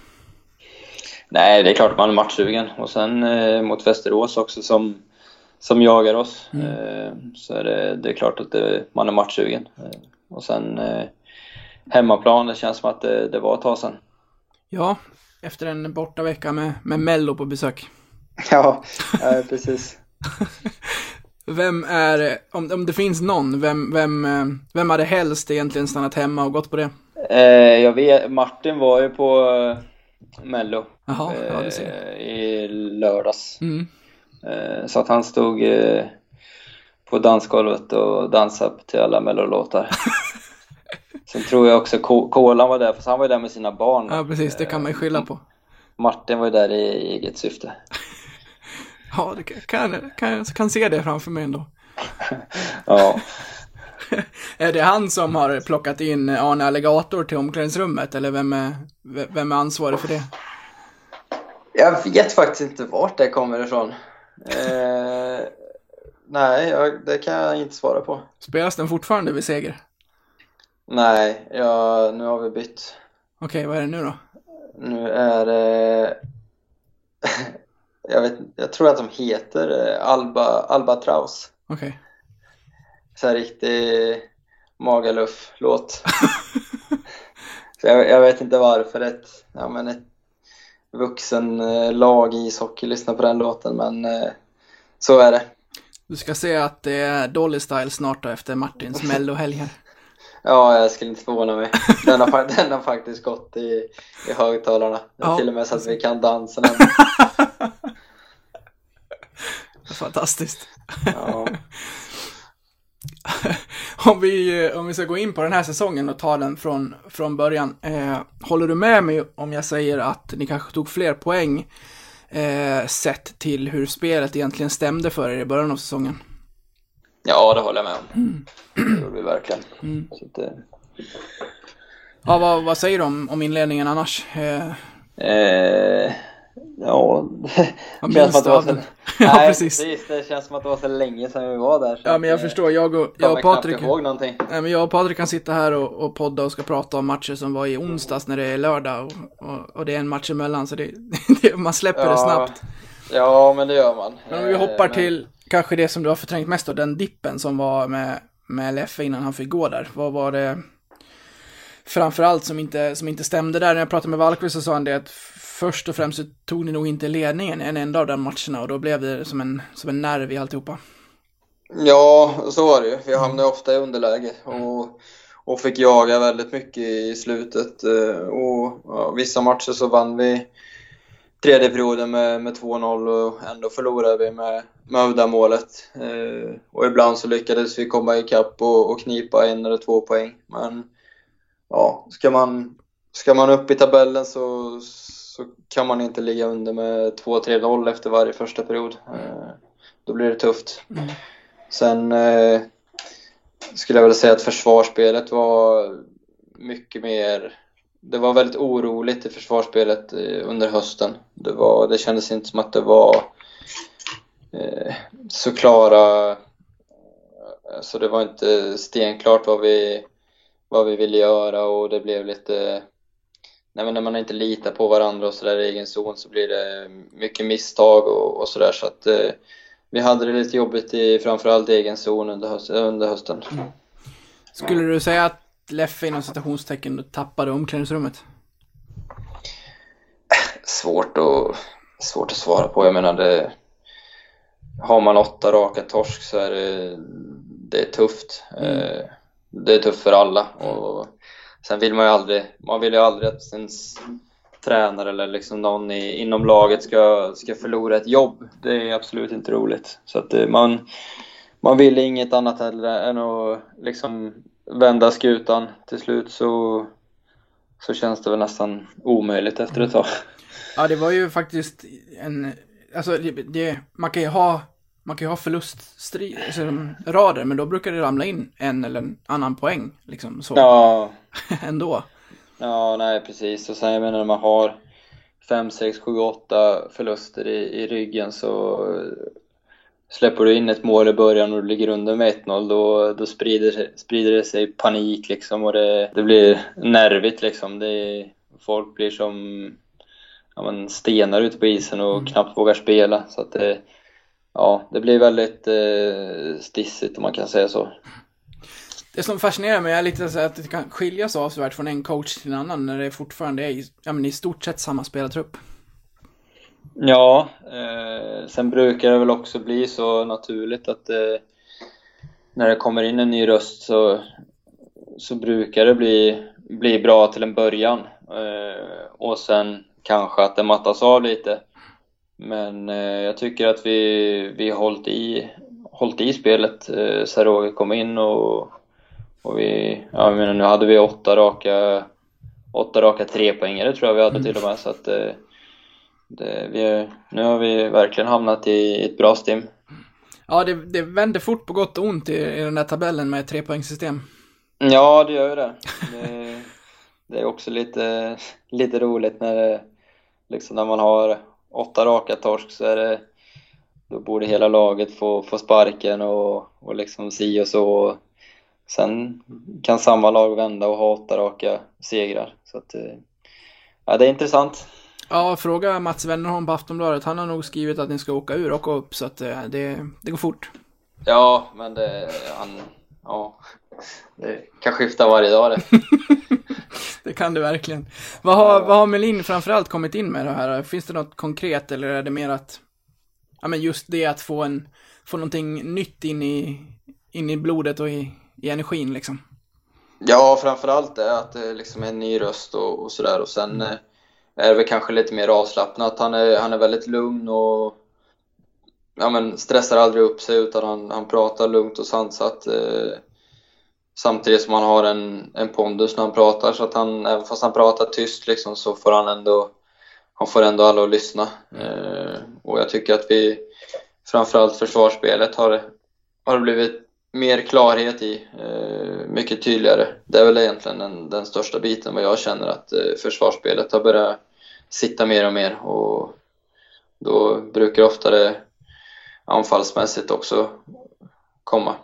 Nej, det är klart man är matchsugen. Och sen eh, mot Västerås också som, som jagar oss. Eh, så är det, det är klart att det, man är matchsugen. Eh, och sen eh, hemmaplan, det känns som att det, det var ett tag sedan. Ja, efter en borta vecka med, med Mello på besök. Ja, ja precis. Vem är, om, om det finns någon, vem, vem, eh, vem hade helst egentligen stannat hemma och gått på det? Eh, jag vet, Martin var ju på eh, Mello ja ser. eh, i lördags. Mm. Eh, så att han stod eh, på dansgolvet och dansade till alla Mello-låtar. Sen tror jag också Ko- Kolan var där, för han var ju där med sina barn. Ja, precis, det kan man ju skylla på. Martin var ju där i eget syfte. Ja, det kan, kan, kan, se det framför mig ändå. Ja, Är det han som har plockat in Arne Alligator till omklädningsrummet, eller vem är, vem är ansvarig för det? jag vet faktiskt inte vart det kommer ifrån. Eh, nej, jag, det kan jag inte svara på. Spelas den fortfarande vid seger? Nej, ja, nu har vi bytt. Okej, vad är det nu då? Nu är det... jag, vet, jag tror att de heter eh, Alba, Albatraus. Okej. Så här riktig Magaluf-låt. Så jag, jag vet inte varför ett, ja, men ett vuxen eh, lag i ishockey lyssnar på den låten, men eh, så är det. Du ska se att det är Dolly Style snart då efter Martins mellohelg här. Ja, jag skulle inte förvåna mig. Den har, den har faktiskt gått i, i högtalarna. Ja. Till och med så att vi kan dansa den. Fantastiskt. Ja. Om vi, eh, om vi ska gå in på den här säsongen och ta den från, från början. Eh, håller du med mig om jag säger att ni kanske tog fler poäng eh, sett till hur spelet egentligen stämde för er i början av säsongen? ja, det håller jag med om. Det gjorde vi verkligen. Så att, eh, Ja, vad, vad säger du om, om inledningen annars? Eh, Eh, ja, det känns som att det var så... Ja, precis. precis. Det känns som att det var så länge sedan vi var där. ja, men jag eh, förstår. Jag och, Jag och Patrik... ihåg någonting. Nej, men jag och Patrik kan sitta här och, och podda och ska prata om matcher som var i onsdags när det är lördag och, och, och det är en match emellan så det, det, man släpper det snabbt. Ja, men det gör man. Men om vi Eh, hoppar men- till kanske det som du har förträngt mest då, den dippen som var med, med Leffe innan han fick gå där. Vad var det framförallt som inte, som inte stämde där? När jag pratade med Valkvist så sa han det att först och främst så tog ni nog inte ledningen en enda av de matcherna och då blev det som en, som en nerv i alltihopa. Ja, så var det ju. Vi hamnade ofta i underläge och, och fick jaga väldigt mycket i slutet. Eh, och ja, vissa matcher så vann vi tredje perioden med, med 2-0 och ändå förlorade vi med, med uddamålet. Eh, Och ibland så lyckades vi komma ikapp och, och knipa en eller två poäng. Men ja, ska man, ska man upp i tabellen så, så kan man inte ligga under med 2-3-0 efter varje första period. Eh, Då blir det tufft. Sen eh, skulle jag väl säga att försvarsspelet var mycket mer... Det var väldigt oroligt i försvarsspelet eh, under hösten. Det, var, det kändes inte som att det var så klara... Så det var inte stenklart vad vi, vad vi ville göra och det blev lite... Nej, men när man inte litar på varandra och sådär i egen zon så blir det mycket misstag och, och sådär så att eh, vi hade det lite jobbigt i framförallt egen zon under, höst, under hösten. Skulle du säga att Leffe inom citationstecken tappade omklädningsrummet? Svårt att, svårt att svara på. Jag menar, det, har man åtta raka torsk så är det, det är tufft. Eh, Det är tufft för alla. Och sen vill man ju aldrig, man vill ju aldrig att ens tränare eller liksom någon i, inom laget ska, ska förlora ett jobb. Det är absolut inte roligt. Så att eh, man, man vill inget annat heller än att liksom vända skutan. Till slut så, så känns det väl nästan omöjligt efter ett tag. Ja, det var ju faktiskt en, alltså det, man kan ju ha man kan ju ha förlustrader, men då brukar det ramla in en eller en annan poäng. Liksom så. Ja, Ändå. Ja, nej precis. Och sen jag menar när man har 5, 6, 7, 8 förluster i, i ryggen så släpper du in ett mål i början och du ligger under med 1-0 då, då sprider, sprider det sig panik liksom och det, det blir nervigt liksom. Det, folk blir som ja, men stenar ute på isen och knappt vågar spela. Så att det, ja, det blir väldigt eh, stissigt om man kan säga så. Det som fascinerar mig är lite så att det kan skilja avsevärt från en coach till en annan när det fortfarande är i, ja, men i stort sett samma spelartrupp. Ja, eh, sen brukar det väl också bli så naturligt att eh, när det kommer in en ny röst så, så brukar det bli, bli bra till en början. Eh, och sen kanske att det mattas av lite. Men eh, jag tycker att vi, vi har hållit i, hållit i spelet eh, sen Roger kom in och, och vi, ja, jag menar, nu hade vi åtta raka, åtta raka trepoängare tror jag vi hade till och med. Så att, eh, det, vi, nu har vi verkligen hamnat i ett bra stim. Ja, det, det vänder fort på gott och ont i, i den där tabellen med ett trepoängssystem. Ja, det gör ju det. Det, det är också lite, lite roligt när, det, liksom när man har åtta raka torsk så är det då borde hela laget få, få sparken och, och liksom si och så. Sen kan samma lag vända och ha åtta raka segrar. Så att, eh, ja, det är intressant. Ja, fråga Mats Wennerholm på Aftonbladet. Han har nog skrivit att ni ska åka ur och upp, så att eh, det, det går fort. Ja, men det, han, ja, det kan skifta varje dag det. Det kan det verkligen. Vad har, vad har Melin framförallt kommit in med det här? Finns det något konkret eller är det mer att, ja men just det att få en, få någonting nytt in i, in i blodet och i, i energin liksom? Ja, framförallt det att det liksom är en ny röst och, och sådär och sen eh, är det väl kanske lite mer avslappnat. Han är, han är väldigt lugn och ja, men stressar aldrig upp sig utan han, han pratar lugnt och sansat. Eh, samtidigt som han har en, en pondus när han pratar så att han, även fast han pratar tyst liksom så får han ändå han får ändå alla att lyssna. Eh, och jag tycker att vi framförallt försvarsspelet har, har blivit mer klarhet i, eh, mycket tydligare. Det är väl egentligen den, den största biten vad jag känner att eh, försvarsspelet har börjat sitta mer och mer och då brukar ofta det anfallsmässigt också komma.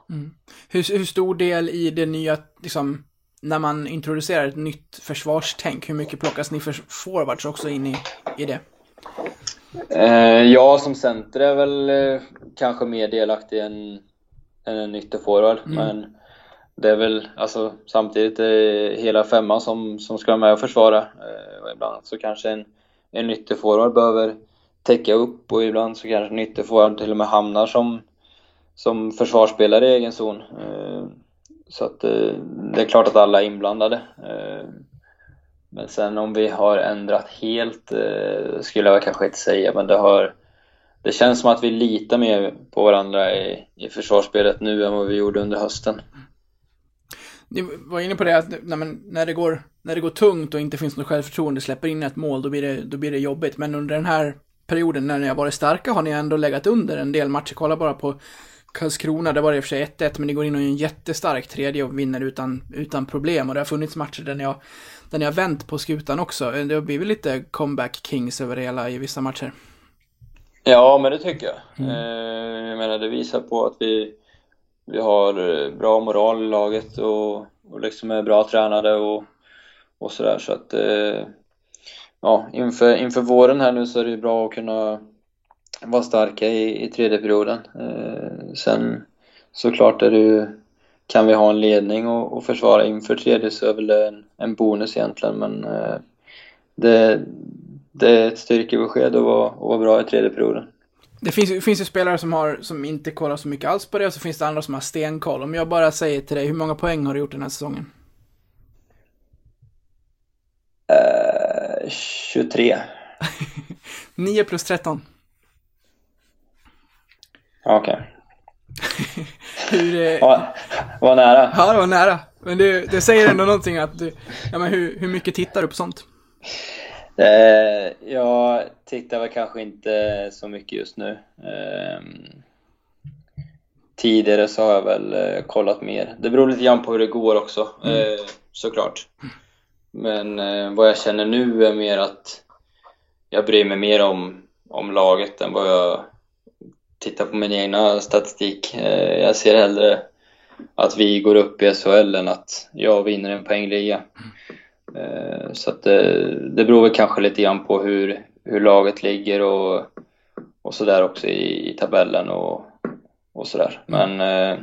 Hur, hur stor del i det nya, liksom, när man introducerar ett nytt försvarstänk, hur mycket plockas ni för forwards också in i, i det? Eh, jag som center är väl eh, kanske mer delaktig än en ytterforward. Men det är väl alltså, samtidigt hela femman som, som ska vara med och försvara. Eh, och ibland så kanske en, en ytterforward behöver täcka upp och ibland så kanske en ytterforward till och med hamnar som, som försvarsspelare i egen zon. Eh, så att eh, det är klart att alla är inblandade. Men sen om vi har ändrat helt skulle jag kanske inte säga, men det har det känns som att vi litar mer på varandra i, i försvarsspelet nu än vad vi gjorde under hösten. Ni var inne på det att när, man, när, det går, när det går tungt och inte finns något självförtroende, släpper in ett mål, då blir, det, då blir det jobbigt. Men under den här perioden när ni har varit starka har ni ändå legat under en del matcher. Kolla bara på Karlskrona, där var det i och för sig 1-1, men ni går in och gör en jättestark tredje och vinner utan, utan problem. Och det har funnits matcher där ni har, där ni har vänt på skutan också. Det har blivit lite comeback kings över det hela i vissa matcher. Ja, men det tycker jag. Eh, jag menar, det visar på att vi, vi har eh, bra moral i laget och, och liksom är bra tränade och, och sådär. Så att, eh, ja, inför, inför våren här nu så är det ju bra att kunna vara starka i, i tredje perioden. Eh, sen såklart är det ju, kan vi ha en ledning och, och försvara inför tredje så är väl en, en bonus egentligen. Men det, det är ett styrkebesked att vara, att vara bra i tredje perioden. Det finns, finns ju spelare som, har, som inte kollar så mycket alls på det, och så finns det andra som har stenkoll. Om jag bara säger till dig, hur många poäng har du gjort den här säsongen? Eh, 23. 9 plus 13. Okej. Hur, eh, Var, var nära. Ja, det var nära. Men det, det säger ändå någonting att du, ja men hur, hur mycket tittar du på sånt? Eh, jag tittar väl kanske inte så mycket just nu. Eh, tidigare så har jag väl eh, kollat mer. Det beror lite grann på hur det går också, eh, såklart. Men eh, vad jag känner nu är mer att jag bryr mig mer om, om laget än vad jag tittar på min egna statistik. Jag ser hellre att vi går upp i SHL än att jag vinner en poängliga. Eh, så att det, det beror väl kanske lite grann på hur, hur laget ligger och, och sådär också i, i tabellen och, och sådär. Men eh,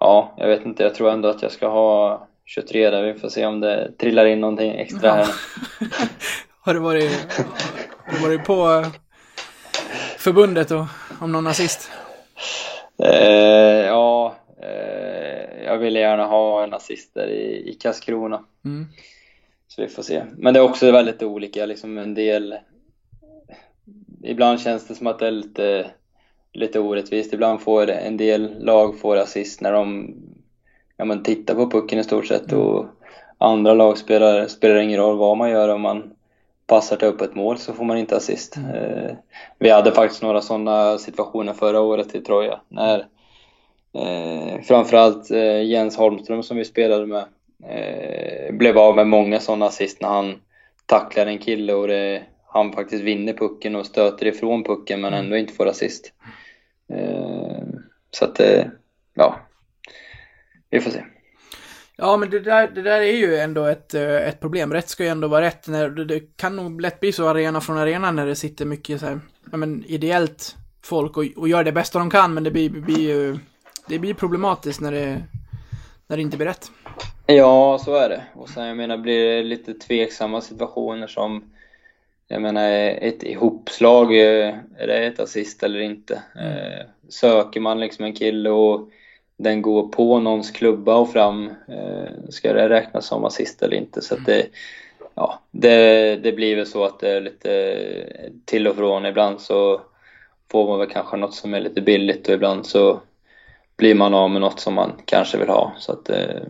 ja, jag vet inte. Jag tror ändå att jag ska ha 23 där. Vi får se om det trillar in någonting extra här. Har du varit, har du varit på eh, förbundet och om någon assist? Eh, ja, eh, jag vill gärna ha en assist där i, i Karlskrona. Mm. Så vi får se. Men det är också väldigt olika. Liksom en del... Ibland känns det som att det är lite, lite orättvist. Ibland får en del lag får assist när de ja, men tittar på pucken i stort sett. Och andra lag spelar, spelar ingen roll vad man gör. Om man passar till upp ett mål så får man inte assist. Eh, vi hade faktiskt några sådana situationer förra året i Troja. När eh, framförallt eh, Jens Holmström som vi spelade med eh, blev av med många sådana assist när han tacklar en kille och det, han faktiskt vinner pucken och stöter ifrån pucken men ändå inte får assist. Eh, så att, eh, ja, vi får se. Ja, men det där, det där är ju ändå ett, eh, ett problem. Rätt ska ju ändå vara rätt. När, det, det kan nog lätt bli så arena från arena när det sitter mycket så här, ja, men ideellt folk och, och gör det bästa de kan, men det blir, blir ju, det blir problematiskt när det, när det inte blir rätt. Ja, så är det. Och sen jag menar blir det lite tveksamma situationer som jag menar ett ihopslag, eh, är det ett assist eller inte? Eh, söker man liksom en kille och den går på någons klubba och fram, eh, ska det räknas som assist eller inte? Så att det, ja, det, det blir väl så att det är lite till och från. Ibland så får man väl kanske något som är lite billigt och ibland så blir man av med något som man kanske vill ha. Så att, eh,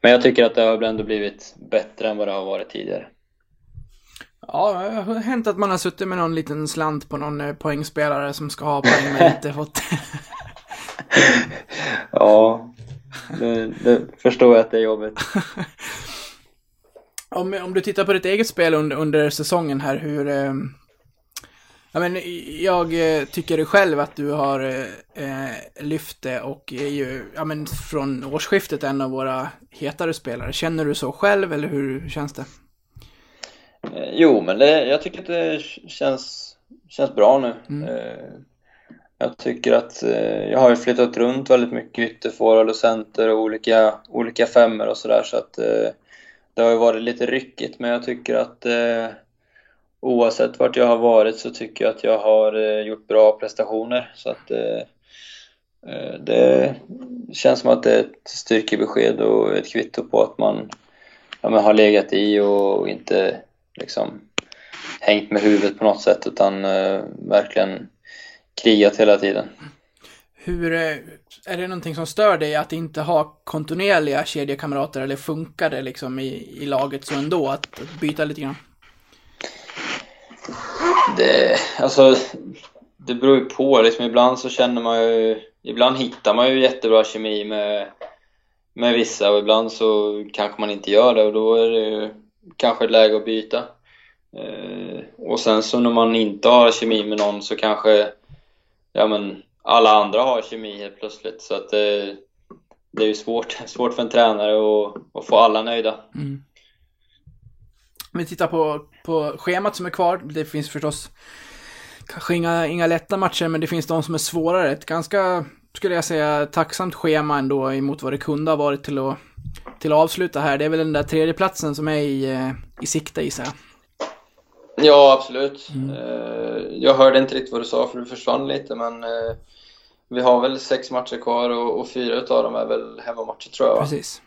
men jag tycker att det har ändå blivit bättre än vad det har varit tidigare. Ja, det har hänt att man har suttit med någon liten slant på någon eh, poängspelare som ska ha poäng men inte fått. Ja, det, det förstår jag att det är jobbigt. om, om du tittar på ditt eget spel under, under säsongen här, hur... Eh, ja, men jag eh, tycker själv att du har eh, lyft det och är ju, ja men från årsskiftet en av våra hetare spelare. Känner du så själv eller hur känns det? Eh, Jo, men det, jag tycker att det känns, känns bra nu. Mm. Eh, Jag tycker att eh, jag har ju flyttat runt väldigt mycket ytterforward och center och olika, olika femmer och sådär så att eh, det har ju varit lite ryckigt men jag tycker att eh, oavsett vart jag har varit så tycker jag att jag har eh, gjort bra prestationer så att eh, eh, det känns som att det är ett styrkebesked och ett kvitto på att man ja, men har legat i och inte liksom hängt med huvudet på något sätt utan eh, verkligen krigat hela tiden. Hur, eh, är det någonting som stör dig att inte ha kontinuerliga kedjekamrater eller funkar det liksom i, i laget så ändå att, att byta lite grann? Det, alltså, det beror ju på. Liksom, ibland så känner man ju... Ibland hittar man ju jättebra kemi med, med vissa och ibland så kanske man inte gör det och då är det ju kanske ett läge att byta. Eh, och sen så när man inte har kemi med någon så kanske ja, men alla andra har kemi helt plötsligt. Så att det, det är ju svårt, svårt för en tränare att, att få alla nöjda. Mm. Om vi tittar på, på schemat som är kvar. Det finns förstås kanske inga, inga lätta matcher, men det finns de som är svårare. Ett ganska, skulle jag säga, tacksamt schema ändå emot vad det kunde ha varit till att, till att avsluta här. Det är väl den där tredje platsen som är i, eh, i sikte gissar jag. Ja, absolut. Eh, Jag hörde inte riktigt vad du sa för du försvann lite, men eh, vi har väl sex matcher kvar och, och fyra utav dem är väl hemmamatcher tror jag. Precis.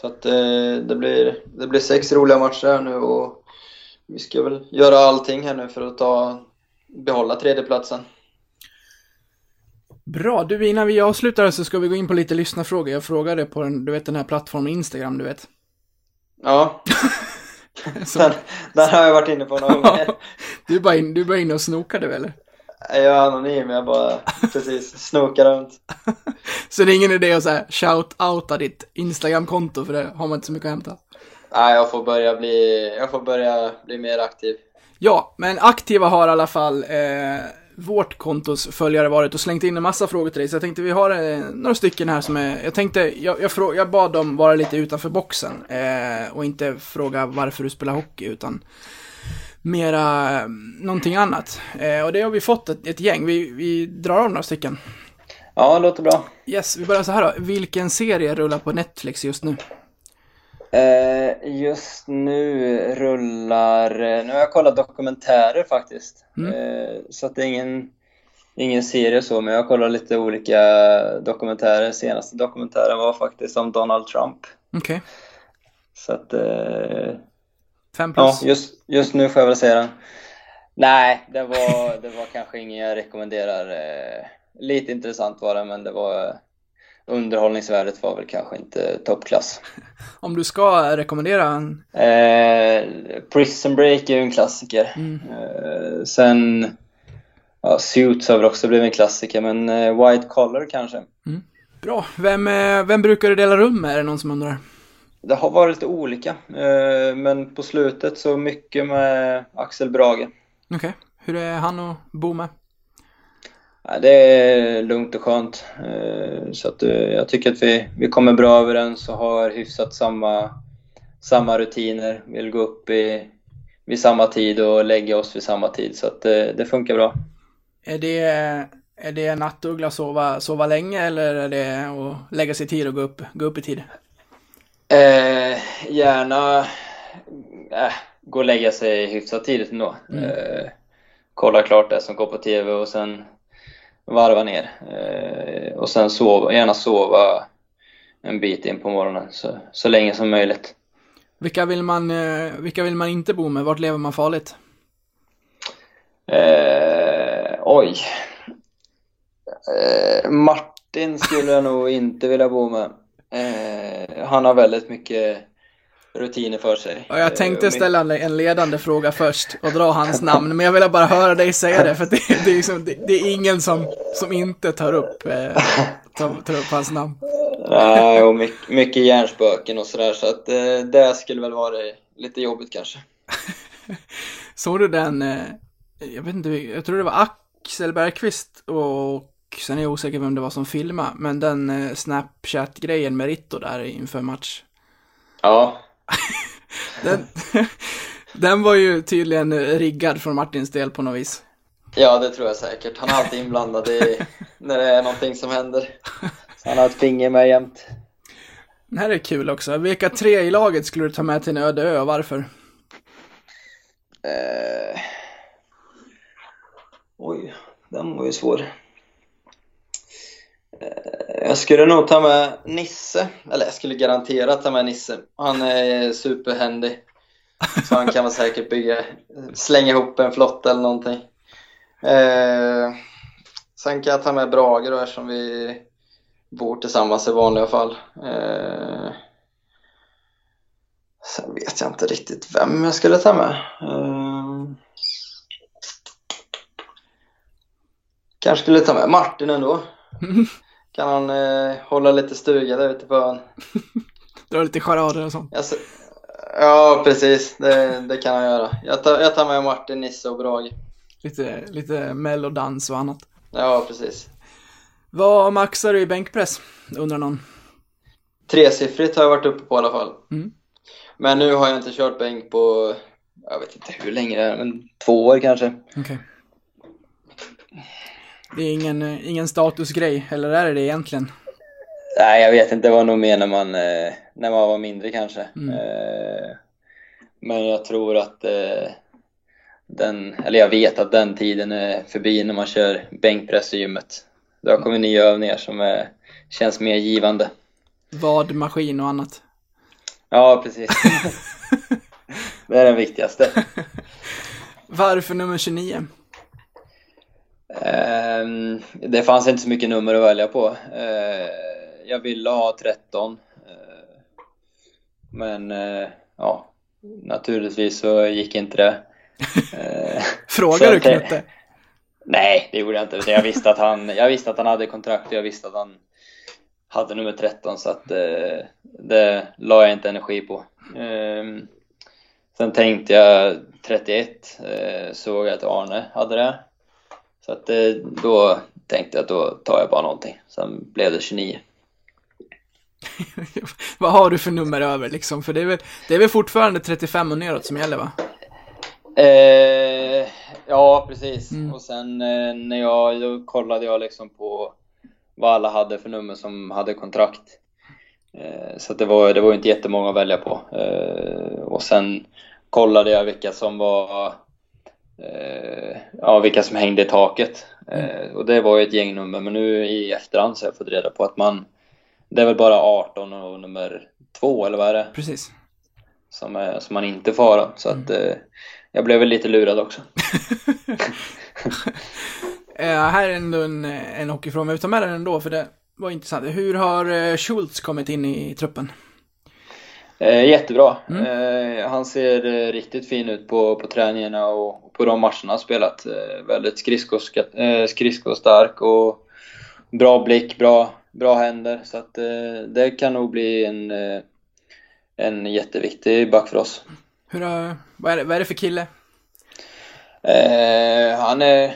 Så att eh, det, blir, det blir sex roliga matcher här nu och vi ska väl göra allting här nu för att ta, behålla tredjeplatsen. Bra, du innan vi avslutar så ska vi gå in på lite lyssnarfrågor. Jag frågade på den, du vet den här plattformen Instagram, du vet. Ja, Så, den, den har jag varit inne på några gånger. du är bara in, inne och snokade väl? Jag är anonym, jag bara precis snokar runt. Så det är ingen idé att så här shout-outa ditt Instagram-konto för det har man inte så mycket att hämta. Nej, jag får börja bli, jag får börja bli mer aktiv. Ja, men aktiva har i alla fall eh, vårt kontos följare varit och slängt in en massa frågor till dig. Så jag tänkte vi har eh, några stycken här som är, jag tänkte, jag, jag, frå, jag bad dem vara lite utanför boxen eh, och inte fråga varför du spelar hockey utan mera eh, någonting annat. Eh, och det har vi fått ett, ett gäng, vi, vi drar av några stycken. Ja, det låter bra. Yes, vi börjar så här då. Vilken serie rullar på Netflix just nu? Eh, just nu rullar, nu har jag kollat dokumentärer faktiskt. Mm. Eh, så det är ingen, ingen serie så, men jag har kollat lite olika dokumentärer. Senaste dokumentären var faktiskt om Donald Trump. Okej, Så att, fem ja, plus. just, just nu får jag väl säga den. Nej, det var, det var kanske ingen jag rekommenderar. Eh, lite intressant var det, men det var underhållningsvärdet var väl kanske inte toppklass. Om du ska rekommendera en... Eh, Prison Break är ju en klassiker. Mm. Eh, sen, ja, Suits har väl också blivit en klassiker, men eh, White Collar kanske. Bra. Vem, eh, vem brukar du dela rum med? Är det någon som undrar? Det har varit lite olika, eh, men på slutet så mycket med Axel Brage. Okej. Hur är han att bo med? Det är lugnt och skönt. Eh, Så att eh, jag tycker att vi, vi kommer bra överens och har hyfsat samma, samma rutiner. Vill gå upp i, vid samma tid och lägga oss vid samma tid. Så att det, det funkar bra. Är det, är det nattuggla sova, sova länge eller är det att lägga sig i tid och gå upp, gå upp i tid? Eh, gärna äh, gå och lägga sig hyfsat tidigt ändå. Eh, kolla klart det som går på TV och sen varva ner. Eh, och sen sova, gärna sova en bit in på morgonen så, så länge som möjligt. Vilka vill, man, eh, vilka vill man inte bo med? Vart lever man farligt? Eh, oj. Eh, Martin skulle jag nog inte vilja bo med. Eh, han har väldigt mycket rutiner för sig. Och jag tänkte Eh, ställa en- ledande fråga först och dra hans namn, men jag ville bara höra dig säga det, för det, det, är, liksom, det, det är ingen som, som inte tar upp, eh, tar, tar upp hans namn. Nej, och mycket, mycket hjärnspöken och sådär, så att eh, det skulle väl vara lite jobbigt kanske. Såg du den, eh, jag vet inte, jag tror det var Axel Bergqvist och sen är jag osäker vem det var som filmade, men den eh, Snapchat-grejen med Ritto där inför match. Ja, Den, den var ju tydligen riggad från Martins del på något vis. ja det tror jag säkert. Han är alltid inblandad i när det är någonting som händer. Så han har ett finger med jämt. Det här är kul också. Vilka tre i laget skulle du ta med till en öde ö och varför? Eh... Oj, den var ju svår. Jag skulle nog ta med Nisse, eller jag skulle garanterat ta med Nisse. Han är superhändig. Så han kan väl säkert bygga, slänga ihop en flotta eller någonting. Eh... Sen kan jag ta med Brage då eftersom vi bor tillsammans i vanliga fall. Eh... Sen vet jag inte riktigt vem jag skulle ta med. Eh, Kanske skulle ta med Martin ändå. Kan han eh, hålla lite stuga där ute på ön. Dra lite charader och sånt. Se- Ja, precis. Det, det kan han göra. Jag tar, jag tar med Martin, Nisse och Brage. Lite, lite mellodans och annat. Ja, precis. Vad maxar du i bänkpress? Undrar någon. Tresiffrigt har jag varit uppe på i alla fall. Mm. Men nu har jag inte kört bänk på, jag vet inte hur länge det är, men två år kanske. Okej. Det är ingen, eh, ingen statusgrej, eller är det det egentligen? Nej, jag vet inte. Det var nog mer när man, eh, när man var mindre kanske. Mm. Eh, men jag tror att den, eller jag vet att den tiden är förbi när man kör bänkpress i gymmet. Det har kommit nya övningar som är, känns mer givande. Vad, maskin och annat. Ja, precis. det är den viktigaste. Varför nummer 29? Ehm, det fanns inte så mycket nummer att välja på. Eh, jag ville ha 13. eh, men eh, ja, naturligtvis så gick inte det. Frågar du Knutte? Nej, det gjorde jag inte. Jag visste att han, jag visste att han hade kontrakt och jag visste att han hade nummer 13 så att eh, det la jag inte energi på. Eh, sen tänkte jag 31, eh, såg jag att Arne hade det. Så att eh, då tänkte jag att då tar jag bara någonting. Sen blev det 29. Vad har du för nummer över liksom? För det är väl, det är väl fortfarande 35 och neråt som gäller va? Eh, ja, precis. Och sen eh, när jag, då kollade jag liksom på vad alla hade för nummer som hade kontrakt. Eh, så det var, det var inte jättemånga att välja på. Eh, och sen kollade jag vilka som var, eh, ja vilka som hängde i taket. Eh, och det var ju ett gäng nummer, men nu i efterhand så har jag fått reda på att man, det är väl bara 18 och nummer 2 eller vad är det? Precis. Som, är, som man inte får ha. Så att eh, jag blev väl lite lurad också. Eh, här är ändå en, en hockeyfråga, men vi tar med den ändå för det var intressant. Hur har eh, Schultz kommit in i truppen? Eh, jättebra. Eh, han ser eh, riktigt fin ut på, på träningarna och, på de matcherna han spelat. Väldigt skridskoska, skridskostark och bra blick, bra, bra händer. Så att det kan nog bli en, en jätteviktig back för oss. Hur vad, är det, vad är det för kille? Eh, han, är,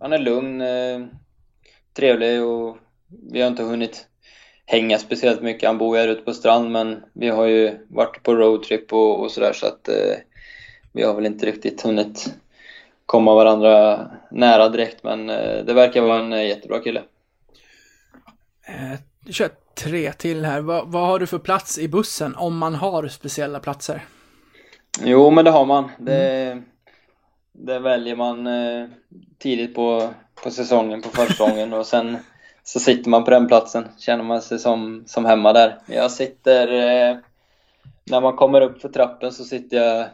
han är lugn, eh, trevlig och vi har inte hunnit hänga speciellt mycket. Han bor här ute på strand men vi har ju varit på roadtrip och, och sådär så att eh, vi har väl inte riktigt hunnit komma varandra nära direkt men eh, det verkar vara en eh, jättebra kille. Eh, jag kör tre till här. Vad, vad har du för plats i bussen om man har speciella platser? Jo, men det har man. Det, det väljer man eh, tidigt på, på säsongen, på försäsongen och sen så sitter man på den platsen. Känner man sig som, som hemma där. Jag sitter, eh, när man kommer upp för trappen så sitter jag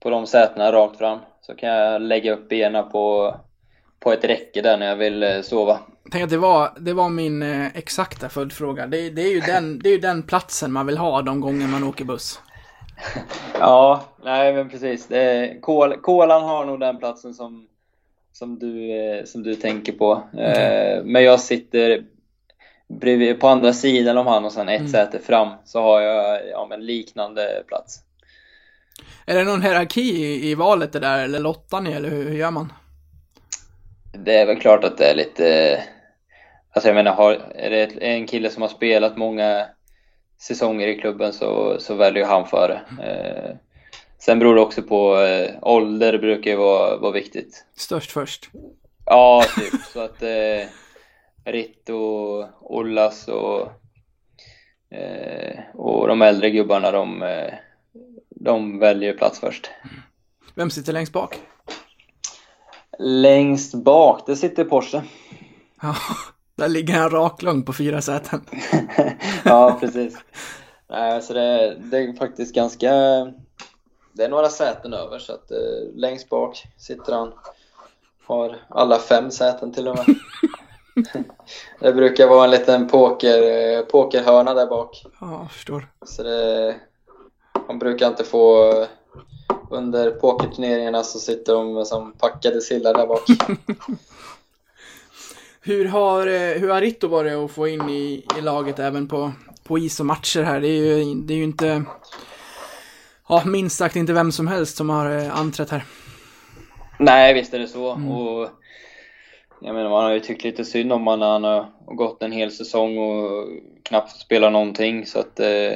på de sätena rakt fram. Så kan jag lägga upp benen på, på ett räcke där när jag vill eh, sova. Tänk att det var, det var min eh, exakta följdfråga. Det, det, är ju den, det är ju den platsen man vill ha de gånger man åker buss. Ja, nej men precis. Det Kol, Kolan har nog den platsen som, som, du, eh, som du tänker på. Eh, men jag sitter bredvid, på andra sidan om han och sen ett säte fram så har jag ja, men liknande plats. Är det någon hierarki i, i valet det där, eller lottar ni, eller hur, hur gör man? Det är väl klart att det är lite... Alltså jag menar, har, är det en kille som har spelat många säsonger i klubben så, så väljer han före. Eh, sen beror det också på eh, ålder, brukar ju vara, vara viktigt. Störst först. Ja, typ. Så att eh, Ritt och Ollas och, eh, och de äldre gubbarna, de, eh, de väljer plats först. Vem sitter längst bak? Längst bak, det sitter Porsche. Ja, där ligger han raklång på fyra säten. ja, precis. Så det, det är faktiskt ganska... Det är några säten över, så att eh, längst bak sitter han. Har alla fem säten till och med. det brukar vara en liten poker, eh, pokerhörna där bak. Ja, jag förstår. Så det, man brukar inte få... Under pokerturneringarna så sitter de som packade sillar där bak. Hur har, eh, hur har Ritto varit att få in i, i laget även på, på is och matcher här? Det är ju, det är ju inte, ja, minst sagt inte vem som helst som har eh, anträtt här. Nej, visst är det så. Och jag menar, man har ju tyckt lite synd om honom när han har gått en hel säsong och knappt fått spela någonting. Så att eh,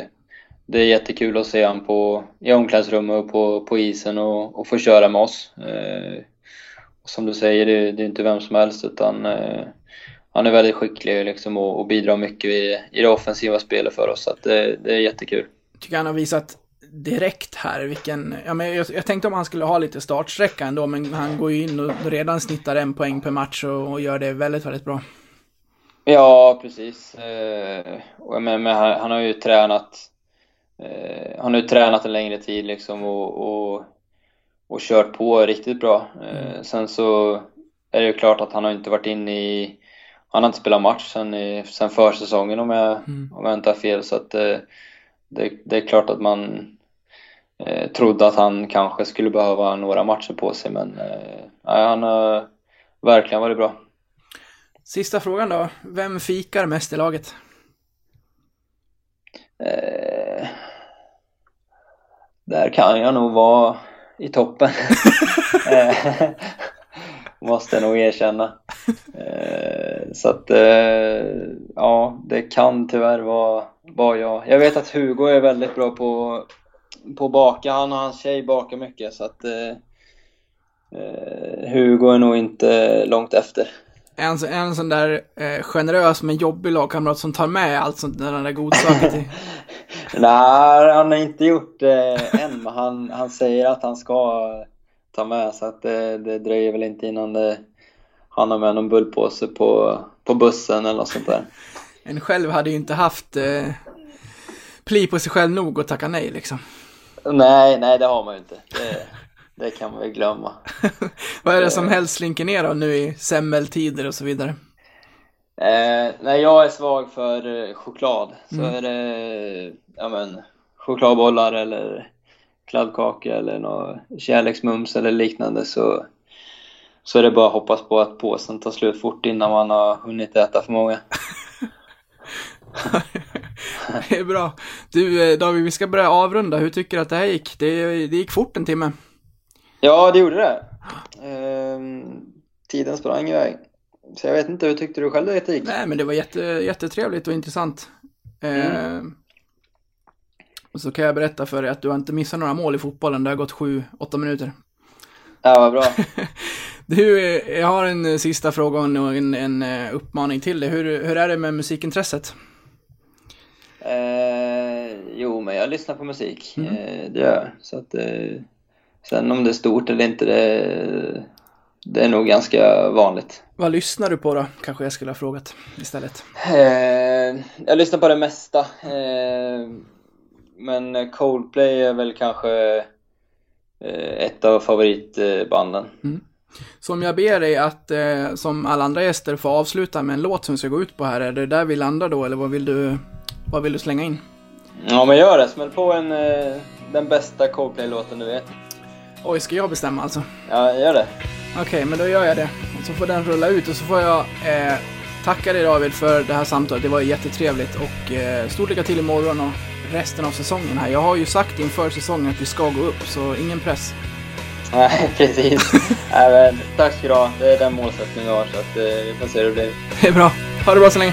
det är jättekul att se honom på, i omklädningsrummet och på, på isen och, och få köra med oss. Eh, och som du säger, det, det är inte vem som helst utan eh, han är väldigt skicklig liksom, och, och bidrar mycket i, i det offensiva spelet för oss. Så att det, det är jättekul. Tycker han har visat direkt här vilken, ja men jag, jag tänkte om han skulle ha lite startsträcka ändå, men han går ju in och redan snittar en poäng per match och, och gör det väldigt, väldigt bra. Ja, precis. Eh, och menar, men han, han har ju tränat eh, Han har ju tränat en längre tid liksom och, och, och kört på riktigt bra. Eh, sen så är det ju klart att han har inte varit inne i Han har inte spelat match sen, i, sen försäsongen om jag, om jag inte har fel så att eh, det, det är klart att man eh, trodde att han kanske skulle behöva några matcher på sig men eh, han har verkligen varit bra. Sista frågan då. Vem fikar mest i laget? Eh, där kan jag nog vara i toppen. Eh, Måste nog erkänna. Eh, så att, eh, ja, det kan tyvärr vara, vara jag. Jag vet att Hugo är väldigt bra på, på att baka. Han och hans tjej bakar mycket så att eh, eh, Hugo är nog inte långt efter. En, så- en sån där eh, generös men jobbig lagkamrat som tar med allt sånt där, den där godsaker till. Nej, han har inte gjort det än, men han, han säger att han ska ta med så att det, det dröjer väl inte innan det, han har med någon bullpåse på, på bussen eller något sånt där. En själv hade ju inte haft eh, pli på sig själv nog att tacka nej liksom. Nej, nej det har man ju inte. Det, det kan man väl glömma. Vad är det som helst slinker ner då nu i semmeltider och så vidare? Eh, nej, jag är svag för eh, choklad. Så är det ja, men, chokladbollar eller kladdkaka eller något kärleksmums eller liknande så, så är det bara att hoppas på att påsen tar slut fort innan man har hunnit äta för många. Det är bra. Du eh, David, vi ska börja avrunda. Hur tycker du att det här gick? Det, det gick fort en timme. Ja, det gjorde det. Ehm, tiden sprang iväg. Så jag vet inte, hur tyckte du själv att det gick? Nej, men det var jätte, jättetrevligt och intressant. Eh, Mm. och så kan jag berätta för dig att du har inte missat några mål i fotbollen. Det har gått sju, åtta minuter. Ja, vad bra. Du, eh, jag har en sista fråga och en, en eh, uppmaning till dig. Hur, hur är det med musikintresset? Eh, jo, men jag lyssnar på musik. Eh, det gör jag. Så att, eh, sen om det är stort eller inte, det, det är nog ganska vanligt. Vad lyssnar du på då? Kanske jag skulle ha frågat istället. Eh, jag lyssnar på det mesta. Eh, men Coldplay är väl kanske eh, ett av favoritbanden. Så om jag ber dig att, eh, som alla andra gäster, få avsluta med en låt som vi ska gå ut på här. Är det där vi landar då, eller vad vill du, vad vill du slänga in? Ja, men gör det. Smäll på en, eh, den bästa Coldplay-låten du vet. Oj, ska jag bestämma alltså? Ja, gör det. Okej, men då gör jag det. Så får den rulla ut och så får jag eh, tacka dig David för det här samtalet. Det var jättetrevligt och eh, stort lycka till imorgon och resten av säsongen här. Jag har ju sagt inför säsongen att vi ska gå upp, så ingen press. Nej, precis. Nej, men, tack ska du ha. Det är den målsättningen vi har, så att, eh, vi får se hur det blir. Det är bra. Ha det bra så länge.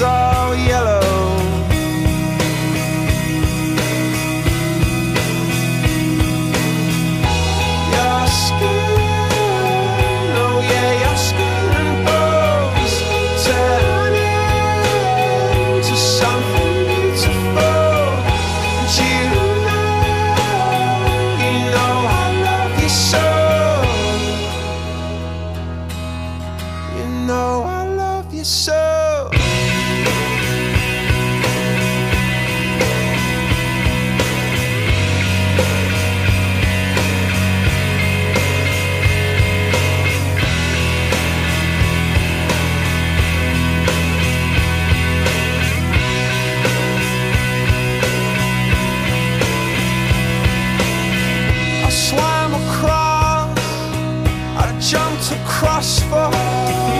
saw you. to cross for.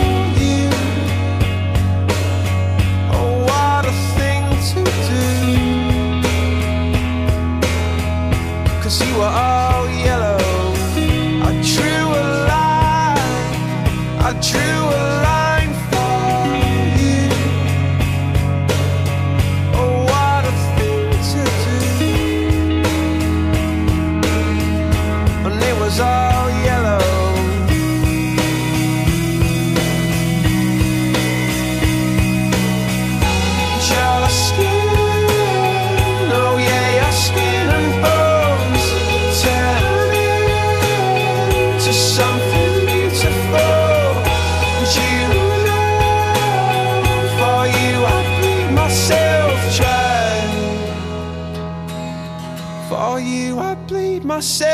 say